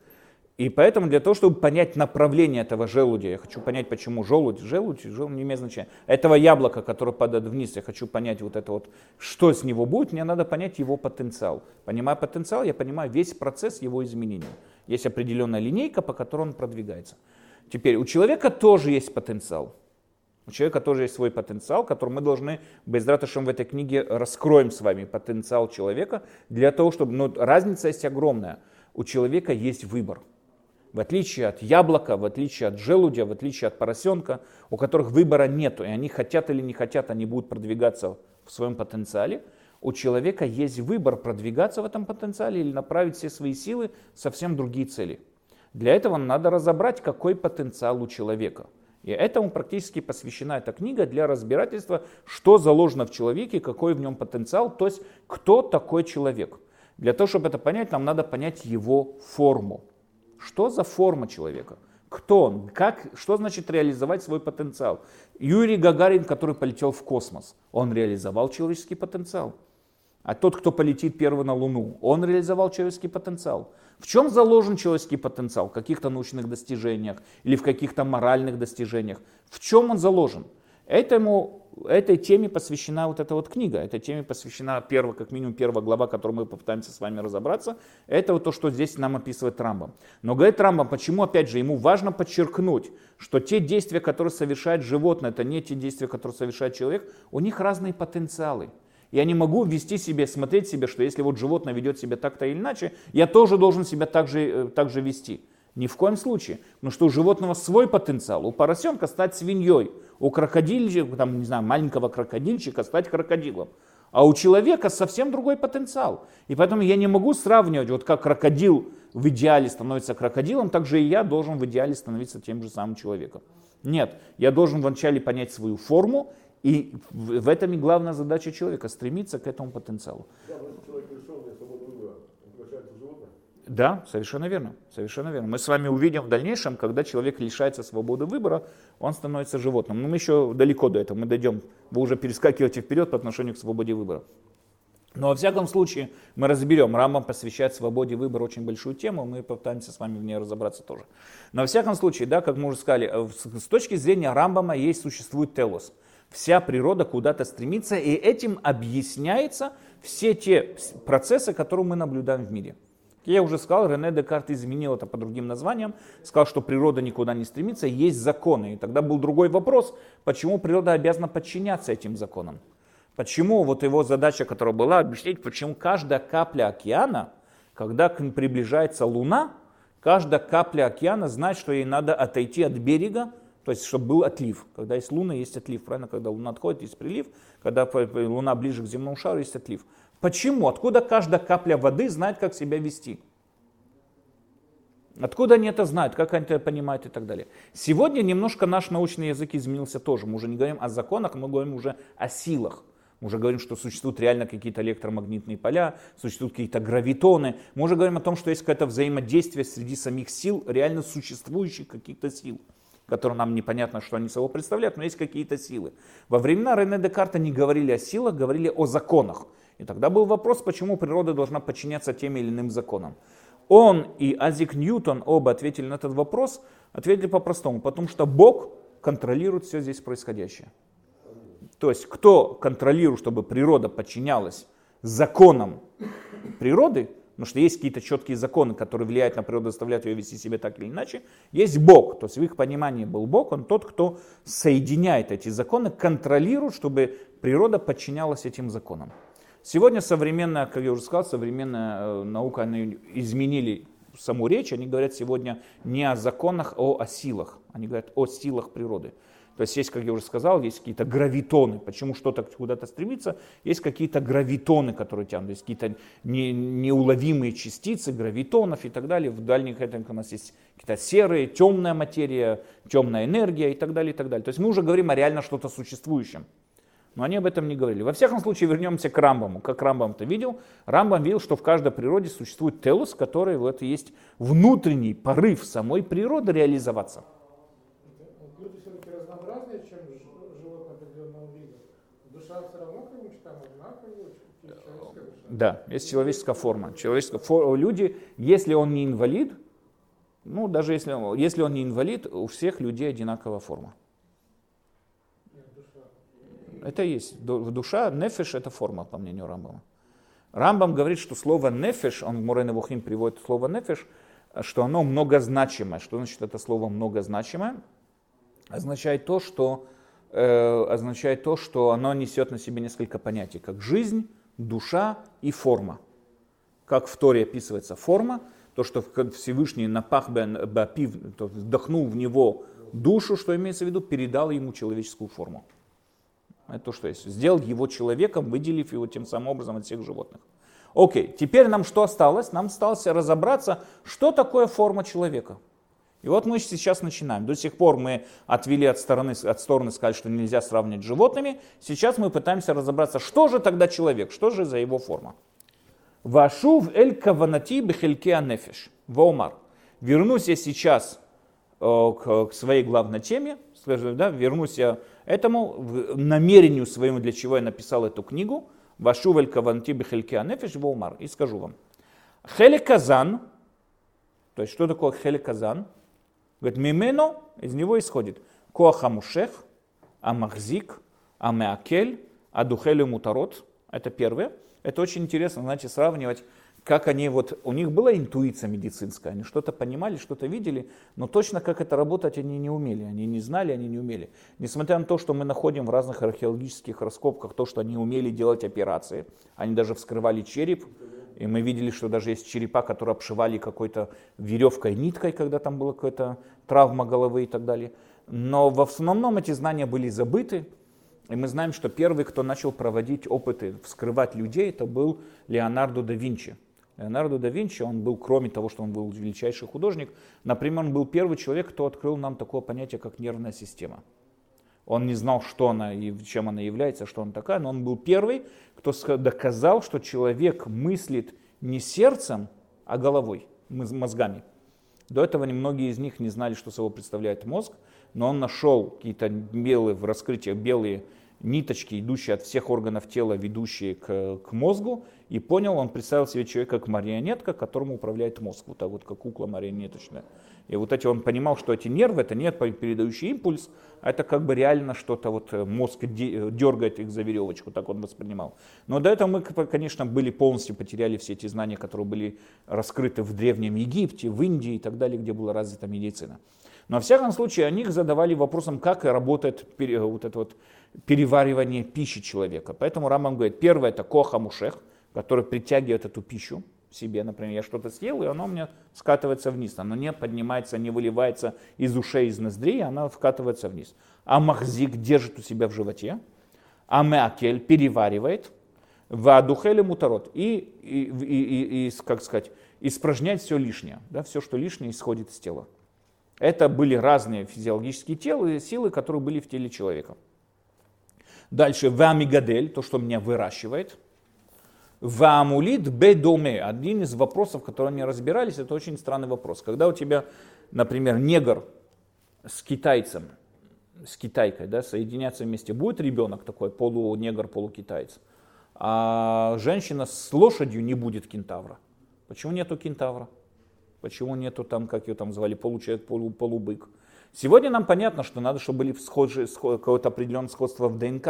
И поэтому для того, чтобы понять направление этого желудя, я хочу понять, почему желудь, желудь, желудь не имеет значения. Этого яблока, которое падает вниз, я хочу понять вот это вот, что с него будет, мне надо понять его потенциал. Понимая потенциал, я понимаю весь процесс его изменения. Есть определенная линейка, по которой он продвигается. Теперь у человека тоже есть потенциал. У человека тоже есть свой потенциал, который мы должны, без раташем в этой книге раскроем с вами потенциал человека для того, чтобы, ну, разница есть огромная. У человека есть выбор. В отличие от яблока, в отличие от желудя, в отличие от поросенка, у которых выбора нету, и они хотят или не хотят, они будут продвигаться в своем потенциале, у человека есть выбор продвигаться в этом потенциале или направить все свои силы совсем другие цели. Для этого надо разобрать, какой потенциал у человека. И этому практически посвящена эта книга для разбирательства, что заложено в человеке, какой в нем потенциал, то есть кто такой человек. Для того, чтобы это понять, нам надо понять его форму. Что за форма человека? Кто он? Как, что значит реализовать свой потенциал? Юрий Гагарин, который полетел в космос, он реализовал человеческий потенциал. А тот, кто полетит первый на Луну, он реализовал человеческий потенциал. В чем заложен человеческий потенциал? В каких-то научных достижениях или в каких-то моральных достижениях? В чем он заложен? Этому, этой теме посвящена вот эта вот книга. Этой теме посвящена первая, как минимум первая глава, которую мы попытаемся с вами разобраться. Это вот то, что здесь нам описывает Рамбам. Но говорит Рамбам, почему, опять же, ему важно подчеркнуть, что те действия, которые совершает животное, это не те действия, которые совершает человек, у них разные потенциалы. Я не могу вести себе, смотреть себе, что если вот животное ведет себя так-то или иначе, я тоже должен себя так же, э, так же вести. Ни в коем случае. Потому что у животного свой потенциал. У поросенка стать свиньей, у крокодильчика, там, не знаю, маленького крокодильчика стать крокодилом. А у человека совсем другой потенциал. И поэтому я не могу сравнивать, вот как крокодил в идеале становится крокодилом, так же и я должен в идеале становиться тем же самым человеком. Нет, я должен вначале понять свою форму и в этом и главная задача человека, стремиться к этому потенциалу. Да, совершенно верно, совершенно верно. Мы с вами увидим в дальнейшем, когда человек лишается свободы выбора, он становится животным. Но мы еще далеко до этого, мы дойдем, вы уже перескакиваете вперед по отношению к свободе выбора. Но во всяком случае мы разберем, Рамбам посвящает свободе выбора очень большую тему, мы попытаемся с вами в ней разобраться тоже. Но во всяком случае, да, как мы уже сказали, э, с точки зрения Рамбама есть, существует телос – Вся природа куда-то стремится, и этим объясняются все те процессы, которые мы наблюдаем в мире. Я уже сказал, Рене Декарт изменил это по другим названиям, сказал, что природа никуда не стремится, есть законы. И тогда был другой вопрос, почему природа обязана подчиняться этим законам. Почему вот его задача, которая была, объяснить, почему каждая капля океана, когда к ним приближается Луна, каждая капля океана знает, что ей надо отойти от берега, то есть, чтобы был отлив. Когда есть луна, есть отлив. Правильно? Когда луна отходит, есть прилив. Когда луна ближе к земному шару, есть отлив. Почему? Откуда каждая капля воды знает, как себя вести? Откуда они это знают, как они это понимают и так далее. Сегодня немножко наш научный язык изменился тоже. Мы уже не говорим о законах, мы говорим уже о силах. Мы уже говорим, что существуют реально какие-то электромагнитные поля, существуют какие-то гравитоны. Мы уже говорим о том, что есть какое-то взаимодействие среди самих сил, реально существующих каких-то сил которые нам непонятно, что они собой представляют, но есть какие-то силы. Во времена Рене Декарта не говорили о силах, говорили о законах. И тогда был вопрос, почему природа должна подчиняться тем или иным законам. Он и Азик Ньютон оба ответили на этот вопрос, ответили по-простому, потому что Бог контролирует все здесь происходящее. То есть кто контролирует, чтобы природа подчинялась законам природы, потому что есть какие-то четкие законы, которые влияют на природу, заставляют ее вести себя так или иначе. Есть Бог, то есть в их понимании был Бог, он тот, кто соединяет эти законы, контролирует, чтобы природа подчинялась этим законам. Сегодня современная, как я уже сказал, современная э, наука, они изменили саму речь, они говорят сегодня не о законах, а о силах. Они говорят о силах природы. То есть есть, как я уже сказал, есть какие-то гравитоны. Почему что-то куда-то стремится? Есть какие-то гравитоны, которые тянут. Есть какие-то не, неуловимые частицы гравитонов и так далее. В дальних этих у нас есть какие-то серые, темная материя, темная энергия и так далее, и так далее. То есть мы уже говорим о реально что-то существующем. Но они об этом не говорили. Во всяком случае, вернемся к Рамбаму. Как Рамбам это видел? Рамбам видел, что в каждой природе существует телус, который вот есть внутренний порыв самой природы реализоваться. Да, есть человеческая форма. Человеческая форма. Люди, если он не инвалид, ну даже если, если он не инвалид, у всех людей одинаковая форма. Это есть. Душа, нефеш это форма, по мнению Рамбама. Рамбам говорит, что слово нефеш, он Мурен Вухим приводит слово нефеш, что оно многозначимое. Что значит это слово многозначимое? Означает то, что э, означает то, что оно несет на себе несколько понятий, как жизнь, душа и форма. Как в Торе описывается форма, то, что Всевышний напах бапив, вдохнул в него душу, что имеется в виду, передал ему человеческую форму. Это то, что есть. Сделал его человеком, выделив его тем самым образом от всех животных. Окей, теперь нам что осталось? Нам осталось разобраться, что такое форма человека. И вот мы сейчас начинаем. До сих пор мы отвели от стороны, от стороны, сказали, что нельзя сравнивать с животными. Сейчас мы пытаемся разобраться, что же тогда человек, что же за его форма. Вашув эль каванати бехельке анефиш. Ваумар. Вернусь я сейчас э, к, своей главной теме, скажем, да, вернусь я этому намерению своему, для чего я написал эту книгу. Вашув эль каванати бехельке анефиш. Ваумар. И скажу вам. Хеликазан, то есть что такое хеликазан? Говорит, мимено, из него исходит коахамушех, амахзик, амеакель, адухелю мутарот. Это первое. Это очень интересно, знаете, сравнивать, как они вот, у них была интуиция медицинская, они что-то понимали, что-то видели, но точно как это работать они не умели, они не знали, они не умели. Несмотря на то, что мы находим в разных археологических раскопках, то, что они умели делать операции, они даже вскрывали череп, и мы видели, что даже есть черепа, которые обшивали какой-то веревкой, ниткой, когда там была какая-то травма головы и так далее. Но в основном эти знания были забыты, и мы знаем, что первый, кто начал проводить опыты, вскрывать людей, это был Леонардо да Винчи. Леонардо да Винчи, он был, кроме того, что он был величайший художник, например, он был первый человек, кто открыл нам такое понятие, как нервная система. Он не знал, что она и чем она является, что она такая, но он был первый, кто доказал, что человек мыслит не сердцем, а головой, мозгами. До этого многие из них не знали, что собой представляет мозг, но он нашел какие-то белые в раскрытиях белые ниточки, идущие от всех органов тела, ведущие к, к мозгу, и понял, он представил себе человека как марионетка, которому управляет мозг, вот так вот, как кукла марионеточная. И вот эти он понимал, что эти нервы, это не передающий импульс, а это как бы реально что-то, вот э, мозг дергает их за веревочку, так он воспринимал. Но до этого мы, конечно, были полностью потеряли все эти знания, которые были раскрыты в Древнем Египте, в Индии и так далее, где была развита медицина. Но, во всяком случае, они их задавали вопросом, как работает вот это вот переваривание пищи человека. Поэтому Рамам говорит, первое это коха мушех, который притягивает эту пищу себе, например, я что-то съел, и оно у меня скатывается вниз. Оно не поднимается, не выливается из ушей, из ноздрей, оно вкатывается вниз. А махзик держит у себя в животе, а меакель переваривает, в адухеле мутарот, и, и, и, и, и, как сказать, испражнять все лишнее, да, все, что лишнее, исходит из тела. Это были разные физиологические тела, силы, которые были в теле человека. Дальше вамигадель, то, что меня выращивает. Вамулит бедоме. Один из вопросов, которые они разбирались, это очень странный вопрос. Когда у тебя, например, негр с китайцем, с китайкой, да, соединяться вместе, будет ребенок такой, полунегр, полукитаец, а женщина с лошадью не будет кентавра. Почему нету кентавра? Почему нету там, как ее там звали, получает полу, полубык? Сегодня нам понятно, что надо, чтобы были схожи, какое-то определенное сходство в ДНК.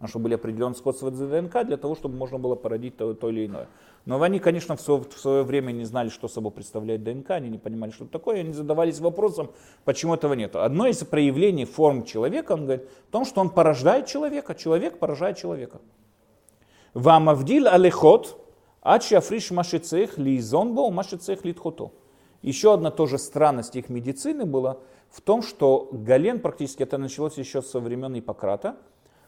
Надо, чтобы были определенные сходства в ДНК для того, чтобы можно было породить то, то или иное. Но они, конечно, в свое, в свое время не знали, что собой представляет ДНК, они не понимали, что это такое, они задавались вопросом, почему этого нет. Одно из проявлений форм человека, он говорит, в том, что он порождает человека, человек поражает человека. Вам авдил алехот, ачи африш машицех лизонбо, машицех литхото. Еще одна тоже странность их медицины была в том, что Гален, практически это началось еще со времен Иппократа,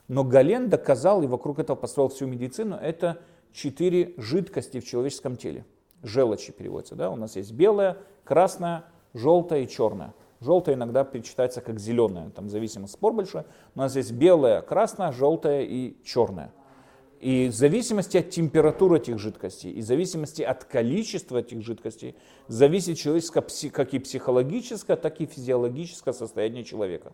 но Гален доказал и вокруг этого построил всю медицину, это четыре жидкости в человеческом теле. Желчи переводится, да, у нас есть белая, красная, желтая и черная. Желтая иногда перечитается как зеленая, там зависимость спор большой. У нас есть белая, красная, желтая и черная. И в зависимости от температуры этих жидкостей, и в зависимости от количества этих жидкостей, зависит человеческое, как и психологическое, так и физиологическое состояние человека.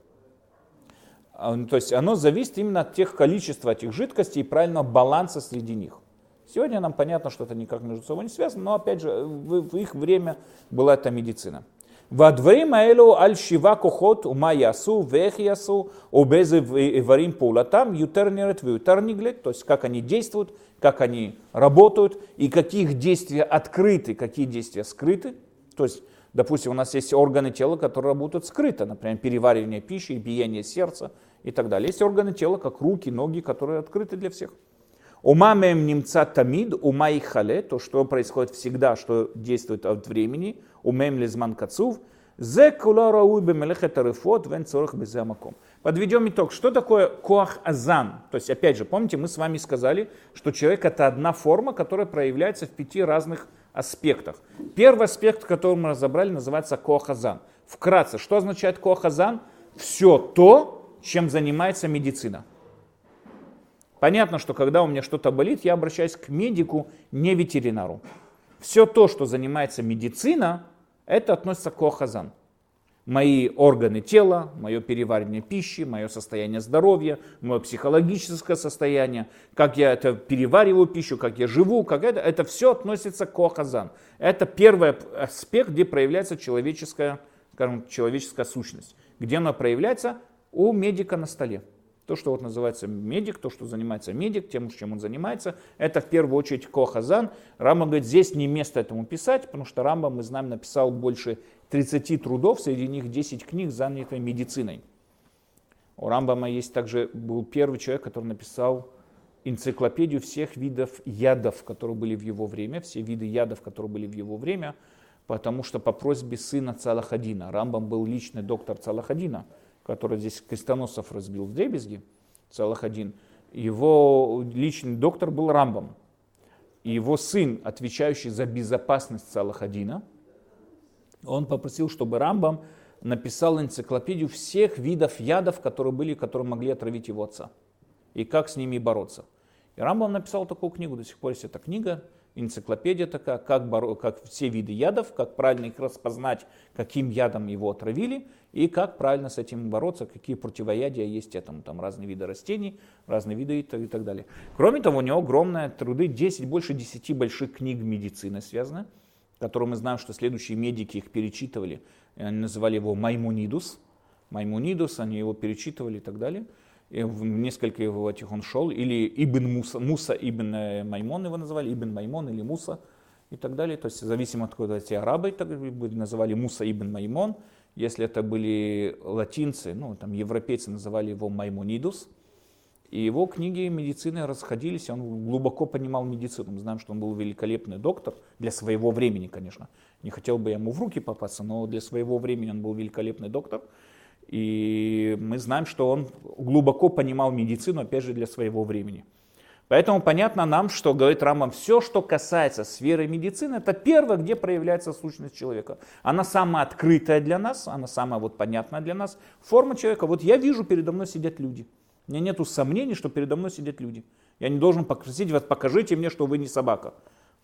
А, ну, то есть оно зависит именно от тех количества этих жидкостей и правильного баланса среди них. Сегодня нам понятно, что это никак между собой не связано, но опять же, в их время была эта медицина. והדברים האלו על שבעה כוחות ומה יעשו ואיך יעשו ובאיזה איברים פעולתם יותר נראית ויותר נגלית, то есть как они действуют, как они работают и каких действия открыты, какие действия скрыты. То есть, допустим, у нас есть органы тела, которые работают скрыто, например, переваривание пищи, биение сердца и так далее. Есть органы тела, как руки, ноги, которые открыты для всех. Ума мем немца тамид, ума и хале, то, что происходит всегда, что действует от времени, умем лизман кацув, зе кула рауй бемелехет арифот, вен цорах безамаком. Подведем итог. Что такое коах азан? То есть, опять же, помните, мы с вами сказали, что человек это одна форма, которая проявляется в пяти разных аспектах. Первый аспект, который мы разобрали, называется коах азан. Вкратце, что означает коах азан? Все то, чем занимается медицина. Понятно, что когда у меня что-то болит, я обращаюсь к медику, не ветеринару. Все то, что занимается медицина, это относится к охазан. Мои органы тела, мое переваривание пищи, мое состояние здоровья, мое психологическое состояние, как я это перевариваю пищу, как я живу, как это, это все относится к охазан. Это первый аспект, где проявляется человеческая, скажем, человеческая сущность. Где она проявляется? У медика на столе. То, что вот называется медик, то, что занимается медик, тем, чем он занимается, это в первую очередь Кохазан. Рамба говорит, здесь не место этому писать, потому что Рамба, мы знаем, написал больше 30 трудов, среди них 10 книг, занятых медициной. У Рамбама есть также, был первый человек, который написал энциклопедию всех видов ядов, которые были в его время, все виды ядов, которые были в его время, потому что по просьбе сына Цалахадина, Рамбам был личный доктор Цалахадина, который здесь крестоносцев разбил в дребезги, целых один, его личный доктор был Рамбом. И его сын, отвечающий за безопасность Салахадина, он попросил, чтобы Рамбам написал энциклопедию всех видов ядов, которые были, которые могли отравить его отца. И как с ними бороться. И Рамбам написал такую книгу, до сих пор есть эта книга, энциклопедия такая, как, боро, как все виды ядов, как правильно их распознать, каким ядом его отравили, и как правильно с этим бороться, какие противоядия есть этому, там разные виды растений, разные виды и так далее. Кроме того, у него огромные труды, 10, больше 10 больших книг медицины связаны, которые мы знаем, что следующие медики их перечитывали, они называли его Маймонидус, Маймонидус, они его перечитывали и так далее в несколько его этих он шел, или Ибн Муса, Муса Ибн э, Маймон его называли, Ибн Маймон или Муса и так далее. То есть зависимо от куда эти арабы так называли Муса Ибн Маймон, если это были латинцы, ну там европейцы называли его Маймонидус, и его книги медицины расходились, он глубоко понимал медицину. Мы знаем, что он был великолепный доктор, для своего времени, конечно. Не хотел бы ему в руки попасться, но для своего времени он был великолепный доктор. И мы знаем, что он глубоко понимал медицину, опять же, для своего времени. Поэтому понятно нам, что говорит Рамбам, все, что касается сферы медицины, это первое, где проявляется сущность человека. Она самая открытая для нас, она самая вот понятная для нас. Форма человека, вот я вижу, передо мной сидят люди. У меня нет сомнений, что передо мной сидят люди. Я не должен попросить вас, покажите мне, что вы не собака.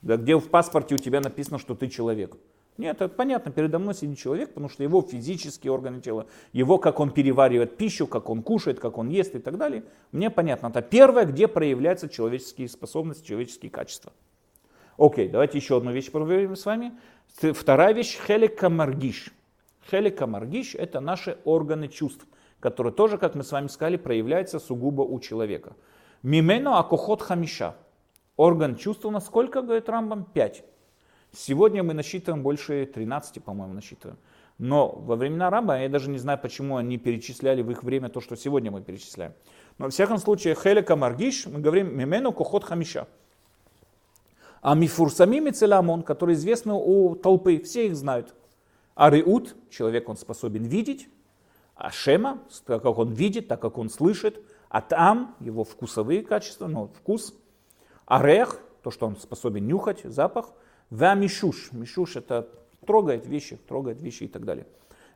Да, где в паспорте у тебя написано, что ты человек. Нет, это понятно, передо мной сидит человек, потому что его физические органы тела, его, как он переваривает пищу, как он кушает, как он ест и так далее, мне понятно. Это первое, где проявляются человеческие способности, человеческие качества. Окей, давайте еще одну вещь проверим с вами. Вторая вещь – хеликамаргиш. Хеликамаргиш – это наши органы чувств, которые тоже, как мы с вами сказали, проявляются сугубо у человека. Мимено акохот хамиша. Орган чувств у нас сколько, говорит Рамбам? Пять. Сегодня мы насчитываем больше 13, по-моему, насчитываем. Но во времена Раба, я даже не знаю, почему они перечисляли в их время то, что сегодня мы перечисляем. Но во всяком случае, Хелека Маргиш, мы говорим Мимену Кохот Хамиша. А Мифурсами Мицеламон, который известны у толпы, все их знают. Ариут, человек он способен видеть. Ашема, так как он видит, так как он слышит. Атам, его вкусовые качества, ну, вкус. Орех, то, что он способен нюхать, запах. Ва мишуш. Мишуш это трогает вещи, трогает вещи и так далее.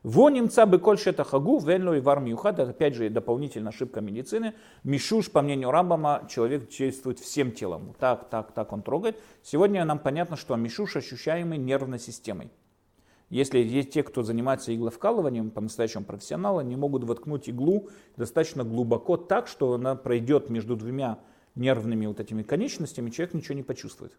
Во немца бы коль это хагу, венло и вар это опять же дополнительная ошибка медицины. Мишуш, по мнению Рамбама, человек действует всем телом. Так, так, так он трогает. Сегодня нам понятно, что мишуш ощущаемый нервной системой. Если есть те, кто занимается игловкалыванием, по-настоящему профессионалы, не могут воткнуть иглу достаточно глубоко так, что она пройдет между двумя нервными вот этими конечностями, человек ничего не почувствует.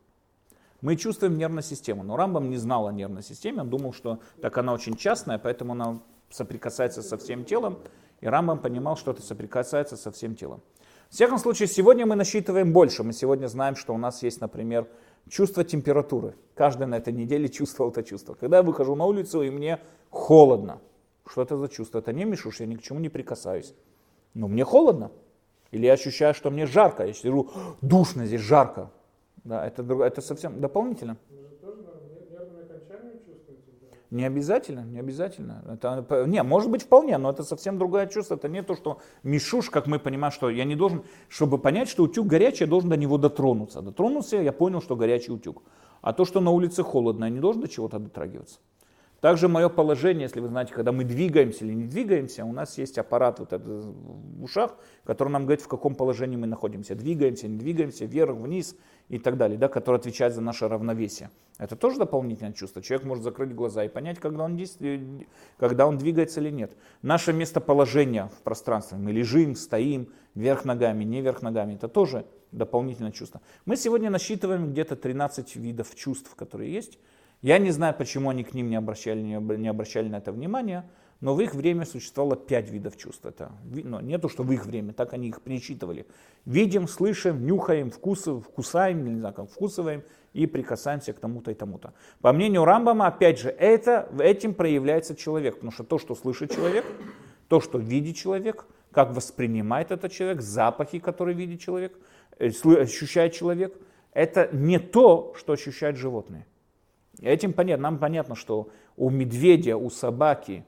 Мы чувствуем нервную систему, но Рамбам не знал о нервной системе, он думал, что так она очень частная, поэтому она соприкасается со всем телом, и Рамбам понимал, что это соприкасается со всем телом. В всяком случае, сегодня мы насчитываем больше. Мы сегодня знаем, что у нас есть, например, чувство температуры. Каждый на этой неделе чувствовал это чувство. Когда я выхожу на улицу, и мне холодно. Что это за чувство? Это не мешуш, я ни к чему не прикасаюсь. Но мне холодно. Или я ощущаю, что мне жарко. Я сижу, душно здесь, жарко. Да, это, это совсем дополнительно. Не обязательно, не обязательно. Это, не, может быть вполне, но это совсем другое чувство. Это не то, что мишуш, как мы понимаем, что я не должен, чтобы понять, что утюг горячий, я должен до него дотронуться. Дотронулся, я понял, что горячий утюг. А то, что на улице холодно, я не должен до чего-то дотрагиваться. Также мое положение, если вы знаете, когда мы двигаемся или не двигаемся, у нас есть аппарат вот этот в ушах, который нам говорит, в каком положении мы находимся. Двигаемся, не двигаемся, вверх, вниз и так далее, да, который отвечает за наше равновесие. Это тоже дополнительное чувство. Человек может закрыть глаза и понять, когда он, действует, когда он двигается или нет. Наше местоположение в пространстве. Мы лежим, стоим, вверх ногами, не вверх ногами. Это тоже дополнительное чувство. Мы сегодня насчитываем где-то 13 видов чувств, которые есть. Я не знаю, почему они к ним не обращали, не обращали на это внимание, но в их время существовало пять видов чувств. Это, ну, не то, что в их время, так они их перечитывали. Видим, слышим, нюхаем, вкусываем, вкусаем, не знаю, как вкусываем и прикасаемся к тому-то и тому-то. По мнению Рамбама, опять же, это, этим проявляется человек, потому что то, что слышит человек, то, что видит человек, как воспринимает этот человек, запахи, которые видит человек, э, ощущает человек, это не то, что ощущают животные. Этим понятно, нам понятно, что у медведя, у собаки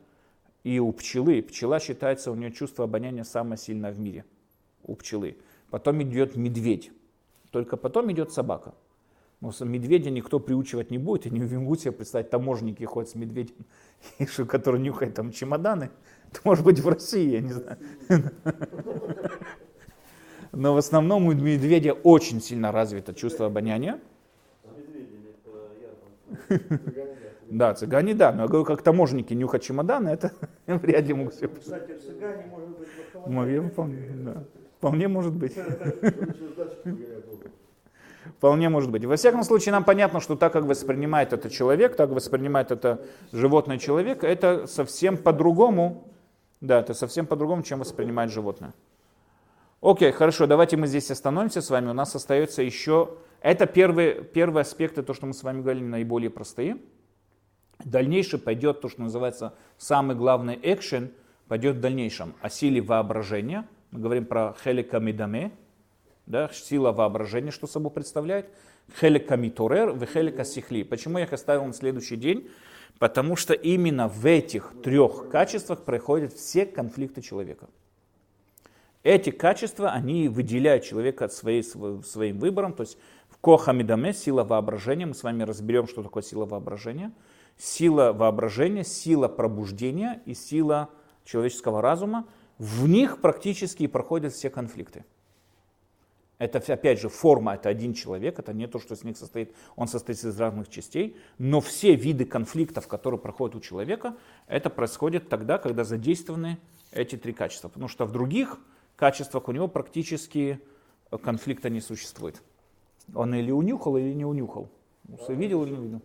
и у пчелы, пчела считается, у нее чувство обоняния самое сильное в мире, у пчелы. Потом идет медведь, только потом идет собака. Но медведя никто приучивать не будет, и не могу себе представить, таможенники ходят с медведем, который нюхает там чемоданы. Это может быть в России, я не знаю. Но в основном у медведя очень сильно развито чувство обоняния. Да, цыгане, да. Но я говорю, как таможенники нюхать чемоданы, это вряд ли могут себе Кстати, цыгане, может быть, Вполне, вполне, да. вполне может быть. Вполне может быть. Во всяком случае, нам понятно, что так, как воспринимает это человек, так воспринимает это животное человек, это совсем по-другому, да, это совсем по-другому, чем воспринимает животное. Окей, хорошо, давайте мы здесь остановимся с вами. У нас остается еще это первые, первые аспекты, то, что мы с вами говорили, наиболее простые. Дальнейшее пойдет то, что называется самый главный экшен, пойдет в дальнейшем о силе воображения. Мы говорим про хеликамидаме, да, сила воображения, что собой представляет. Хеликамиторер, в хеликасихли. Почему я их оставил на следующий день? Потому что именно в этих трех качествах проходят все конфликты человека. Эти качества, они выделяют человека от своей, своим выбором, то есть Кохамидаме, сила воображения. Мы с вами разберем, что такое сила воображения. Сила воображения, сила пробуждения и сила человеческого разума. В них практически и проходят все конфликты. Это, опять же, форма, это один человек, это не то, что с них состоит, он состоит из разных частей, но все виды конфликтов, которые проходят у человека, это происходит тогда, когда задействованы эти три качества. Потому что в других качествах у него практически конфликта не существует. Он или унюхал, или не унюхал. Усы видел или не видел?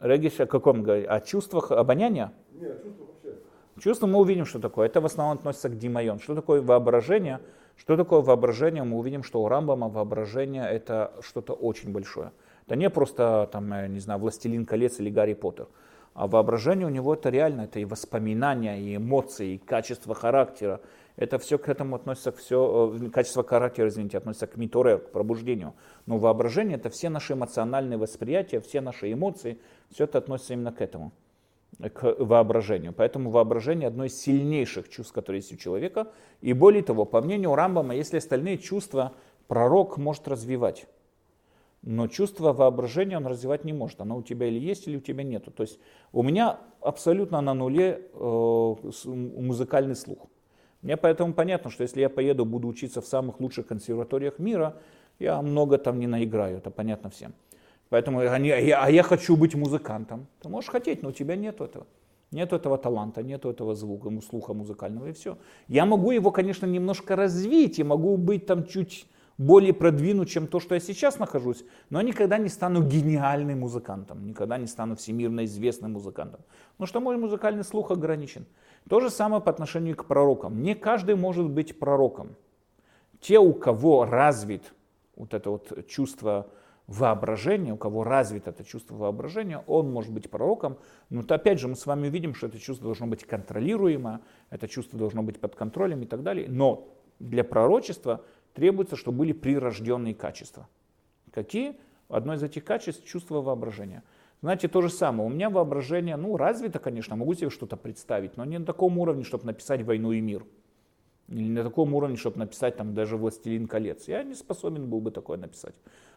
Региш о каком говорит? О чувствах обоняния? Нет, чувство вообще. Чувство мы увидим, что такое. Это в основном относится к Димайон. Что такое воображение? Что такое воображение? Мы увидим, что у Рамбама воображение это что-то очень большое. Это не просто, там, не знаю, «Властелин колец» или «Гарри Поттер». А воображение у него это реально, это и воспоминания, и эмоции, и качество характера, это все к этому относится, все, э, качество характера, извините, относится к миторе, к пробуждению. Но воображение это все наши эмоциональные восприятия, все наши эмоции, все это относится именно к этому, к воображению. Поэтому воображение одно из сильнейших чувств, которые есть у человека. И более того, по мнению Рамбама, если остальные чувства пророк может развивать, но чувство воображения он развивать не может. Оно у тебя или есть, или у тебя нету. То есть у меня абсолютно на нуле э, музыкальный слух. Мне поэтому понятно, что если я поеду, буду учиться в самых лучших консерваториях мира, я много там не наиграю, это понятно всем. Поэтому а я, а я хочу быть музыкантом. Ты можешь хотеть, но у тебя нет этого. Нет этого таланта, нет этого звука, слуха музыкального и все. Я могу его, конечно, немножко развить, и могу быть там чуть более продвинут, чем то, что я сейчас нахожусь, но никогда не стану гениальным музыкантом, никогда не стану всемирно известным музыкантом. Потому что мой музыкальный слух ограничен. То же самое по отношению к пророкам. Не каждый может быть пророком. Те, у кого развит вот это вот чувство воображения, у кого развито это чувство воображения, он может быть пророком. Но то, опять же мы с вами видим, что это чувство должно быть контролируемо, это чувство должно быть под контролем и так далее. Но для пророчества требуется, чтобы были прирожденные качества. Какие? Одно из этих качеств – чувство воображения. Знаете, то же самое. У меня воображение, ну, развито, конечно, могу себе что-то представить, но не на таком уровне, чтобы написать «Войну и мир». Или на таком уровне, чтобы написать там даже «Властелин колец». Я не способен был бы такое написать.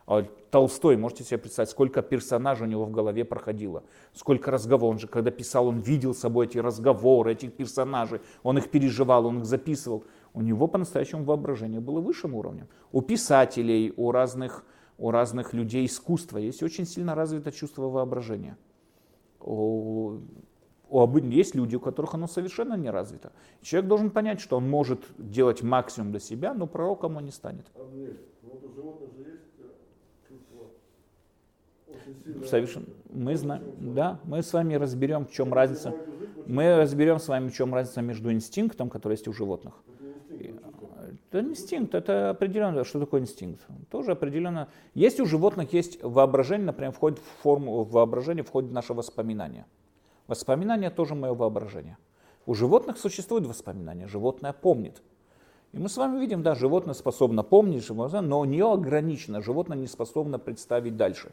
А Толстой, можете себе представить, сколько персонажей у него в голове проходило, сколько разговоров. Он же, когда писал, он видел с собой эти разговоры, этих персонажей, он их переживал, он их записывал. У него по-настоящему воображение было высшим уровнем. У писателей, у разных у разных людей искусства есть очень сильно развито чувство воображения. У, у, есть люди, у которых оно совершенно не развито. Человек должен понять, что он может делать максимум для себя, но пророком он не станет. Андрей, ну сильное. Совершенно. Мы знаем, да, мы с вами разберем, в чем разница. Мы разберем с вами, в чем разница между инстинктом, который есть у животных, это инстинкт, это определенно, что такое инстинкт? Тоже определенно. Есть у животных есть воображение, например, входит в форму воображения, входит наше воспоминание. Воспоминание тоже мое воображение. У животных существует воспоминание, животное помнит. И мы с вами видим, да, животное способно помнить, но у нее ограничено, животное не способно представить дальше.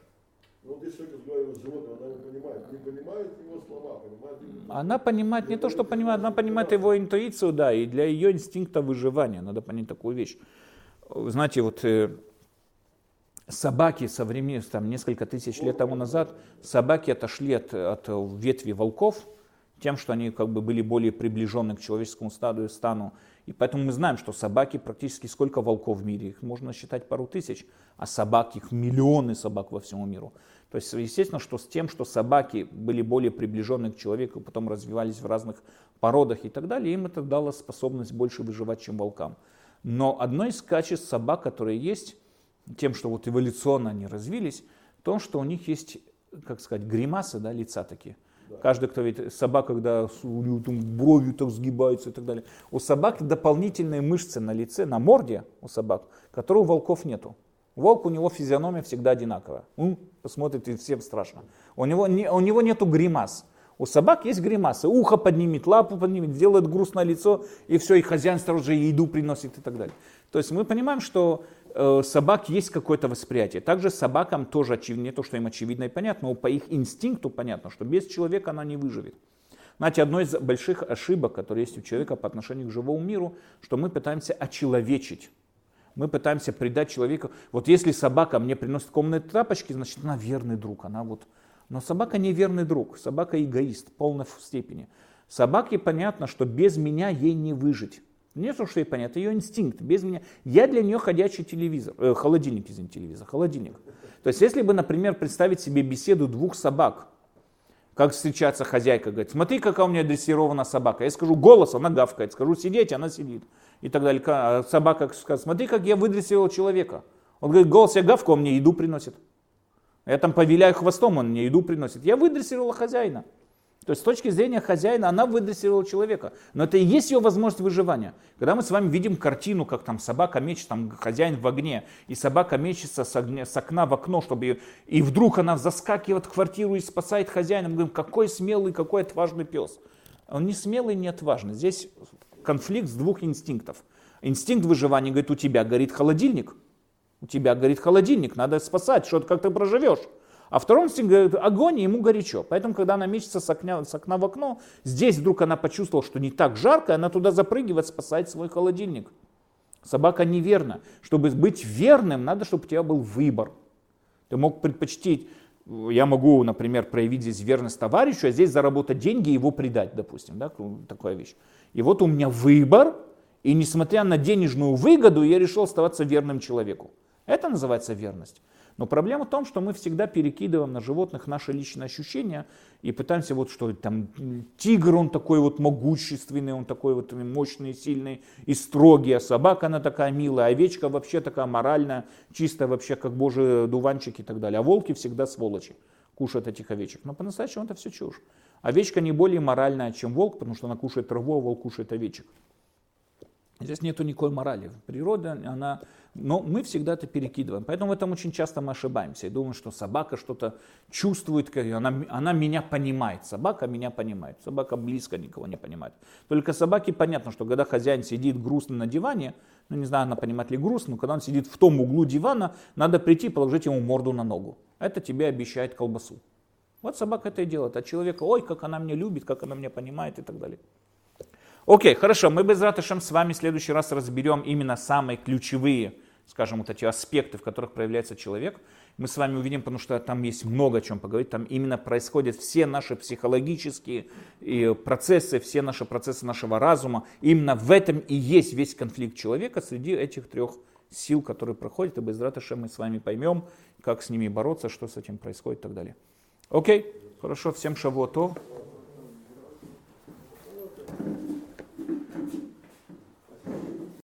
Ну, вот если человек разговаривает с животным, она не понимает, не понимает его слова, понимает его... Она понимает не то, что понимает, она понимает его интуицию, да, и для ее инстинкта выживания надо понять такую вещь. Знаете, вот э, собаки со времен, там, несколько тысяч лет тому назад, собаки отошли от, от ветви волков, тем, что они как бы были более приближены к человеческому стаду и стану. И поэтому мы знаем, что собаки практически сколько волков в мире, их можно считать пару тысяч, а собак, их миллионы собак во всему миру. То есть, естественно, что с тем, что собаки были более приближены к человеку, потом развивались в разных породах и так далее, им это дало способность больше выживать, чем волкам. Но одно из качеств собак, которые есть, тем, что вот эволюционно они развились, то, что у них есть, как сказать, гримасы, да, лица такие. Да. Каждый, кто видит собака, когда у него там бровью так сгибаются и так далее. У собак дополнительные мышцы на лице, на морде у собак, которые у волков нету. Волк, у него физиономия всегда одинаковая. Он посмотрит и всем страшно. У него, не, у него нету гримас. У собак есть гримасы. Ухо поднимет, лапу поднимет, сделает грустное лицо, и все, и хозяин сразу же еду приносит и так далее. То есть мы понимаем, что э, собак есть какое-то восприятие. Также собакам тоже очевидно, не то, что им очевидно и понятно, но по их инстинкту понятно, что без человека она не выживет. Знаете, одной из больших ошибок, которые есть у человека по отношению к живому миру, что мы пытаемся очеловечить мы пытаемся придать человеку, вот если собака мне приносит комнатные тапочки, значит она верный друг, она вот, но собака не верный друг, собака эгоист в полной степени. Собаке понятно, что без меня ей не выжить. Не то, что ей понятно, ее инстинкт. Без меня. Я для нее ходячий телевизор, э, холодильник, извините, телевизор, холодильник. То есть, если бы, например, представить себе беседу двух собак, как встречается хозяйка, говорит, смотри, какая у меня дрессирована собака. Я скажу голос, она гавкает, скажу сидеть, она сидит и так далее. А собака скажет, смотри, как я выдрессировал человека. Он говорит, голос я гавку, он мне еду приносит. Я там повеляю хвостом, он мне еду приносит. Я выдрессировала хозяина. То есть с точки зрения хозяина она выдрессировала человека. Но это и есть ее возможность выживания. Когда мы с вами видим картину, как там собака мечется, там хозяин в огне, и собака мечется с, огня, с окна в окно, чтобы ее... И вдруг она заскакивает в квартиру и спасает хозяина. Мы говорим, какой смелый, какой отважный пес. Он не смелый, не отважный. Здесь конфликт с двух инстинктов. Инстинкт выживания говорит, у тебя горит холодильник, у тебя горит холодильник, надо спасать, что ты проживешь. А второй инстинкт говорит, огонь, ему горячо. Поэтому, когда она мечется с окна, с окна в окно, здесь вдруг она почувствовала, что не так жарко, она туда запрыгивает, спасать свой холодильник. Собака неверна. Чтобы быть верным, надо, чтобы у тебя был выбор. Ты мог предпочтить, я могу, например, проявить здесь верность товарищу, а здесь заработать деньги и его предать, допустим, да, такая вещь. И вот у меня выбор, и несмотря на денежную выгоду, я решил оставаться верным человеку. Это называется верность. Но проблема в том, что мы всегда перекидываем на животных наши личные ощущения и пытаемся вот что там тигр он такой вот могущественный, он такой вот мощный, сильный и строгий, а собака она такая милая, а овечка вообще такая моральная, чистая вообще как божий дуванчик и так далее. А волки всегда сволочи кушают этих овечек. Но по-настоящему это все чушь. Овечка не более моральная, чем волк, потому что она кушает траву, а волк кушает овечек. Здесь нету никакой морали. Природа, она... Но мы всегда это перекидываем. Поэтому в этом очень часто мы ошибаемся. И думаем, что собака что-то чувствует, она, она меня понимает. Собака меня понимает. Собака близко никого не понимает. Только собаке понятно, что когда хозяин сидит грустно на диване, ну не знаю, она понимает ли грустно, но когда он сидит в том углу дивана, надо прийти и положить ему морду на ногу. Это тебе обещает колбасу. Вот собака это и делает. А человека, ой, как она меня любит, как она меня понимает и так далее. Окей, хорошо, мы без ратышем с вами в следующий раз разберем именно самые ключевые, скажем, вот эти аспекты, в которых проявляется человек. Мы с вами увидим, потому что там есть много о чем поговорить, там именно происходят все наши психологические процессы, все наши процессы нашего разума. Именно в этом и есть весь конфликт человека среди этих трех сил, которые проходят, и без ратыша мы с вами поймем, как с ними бороться, что с этим происходит и так далее. Окей, хорошо, всем шавуатов.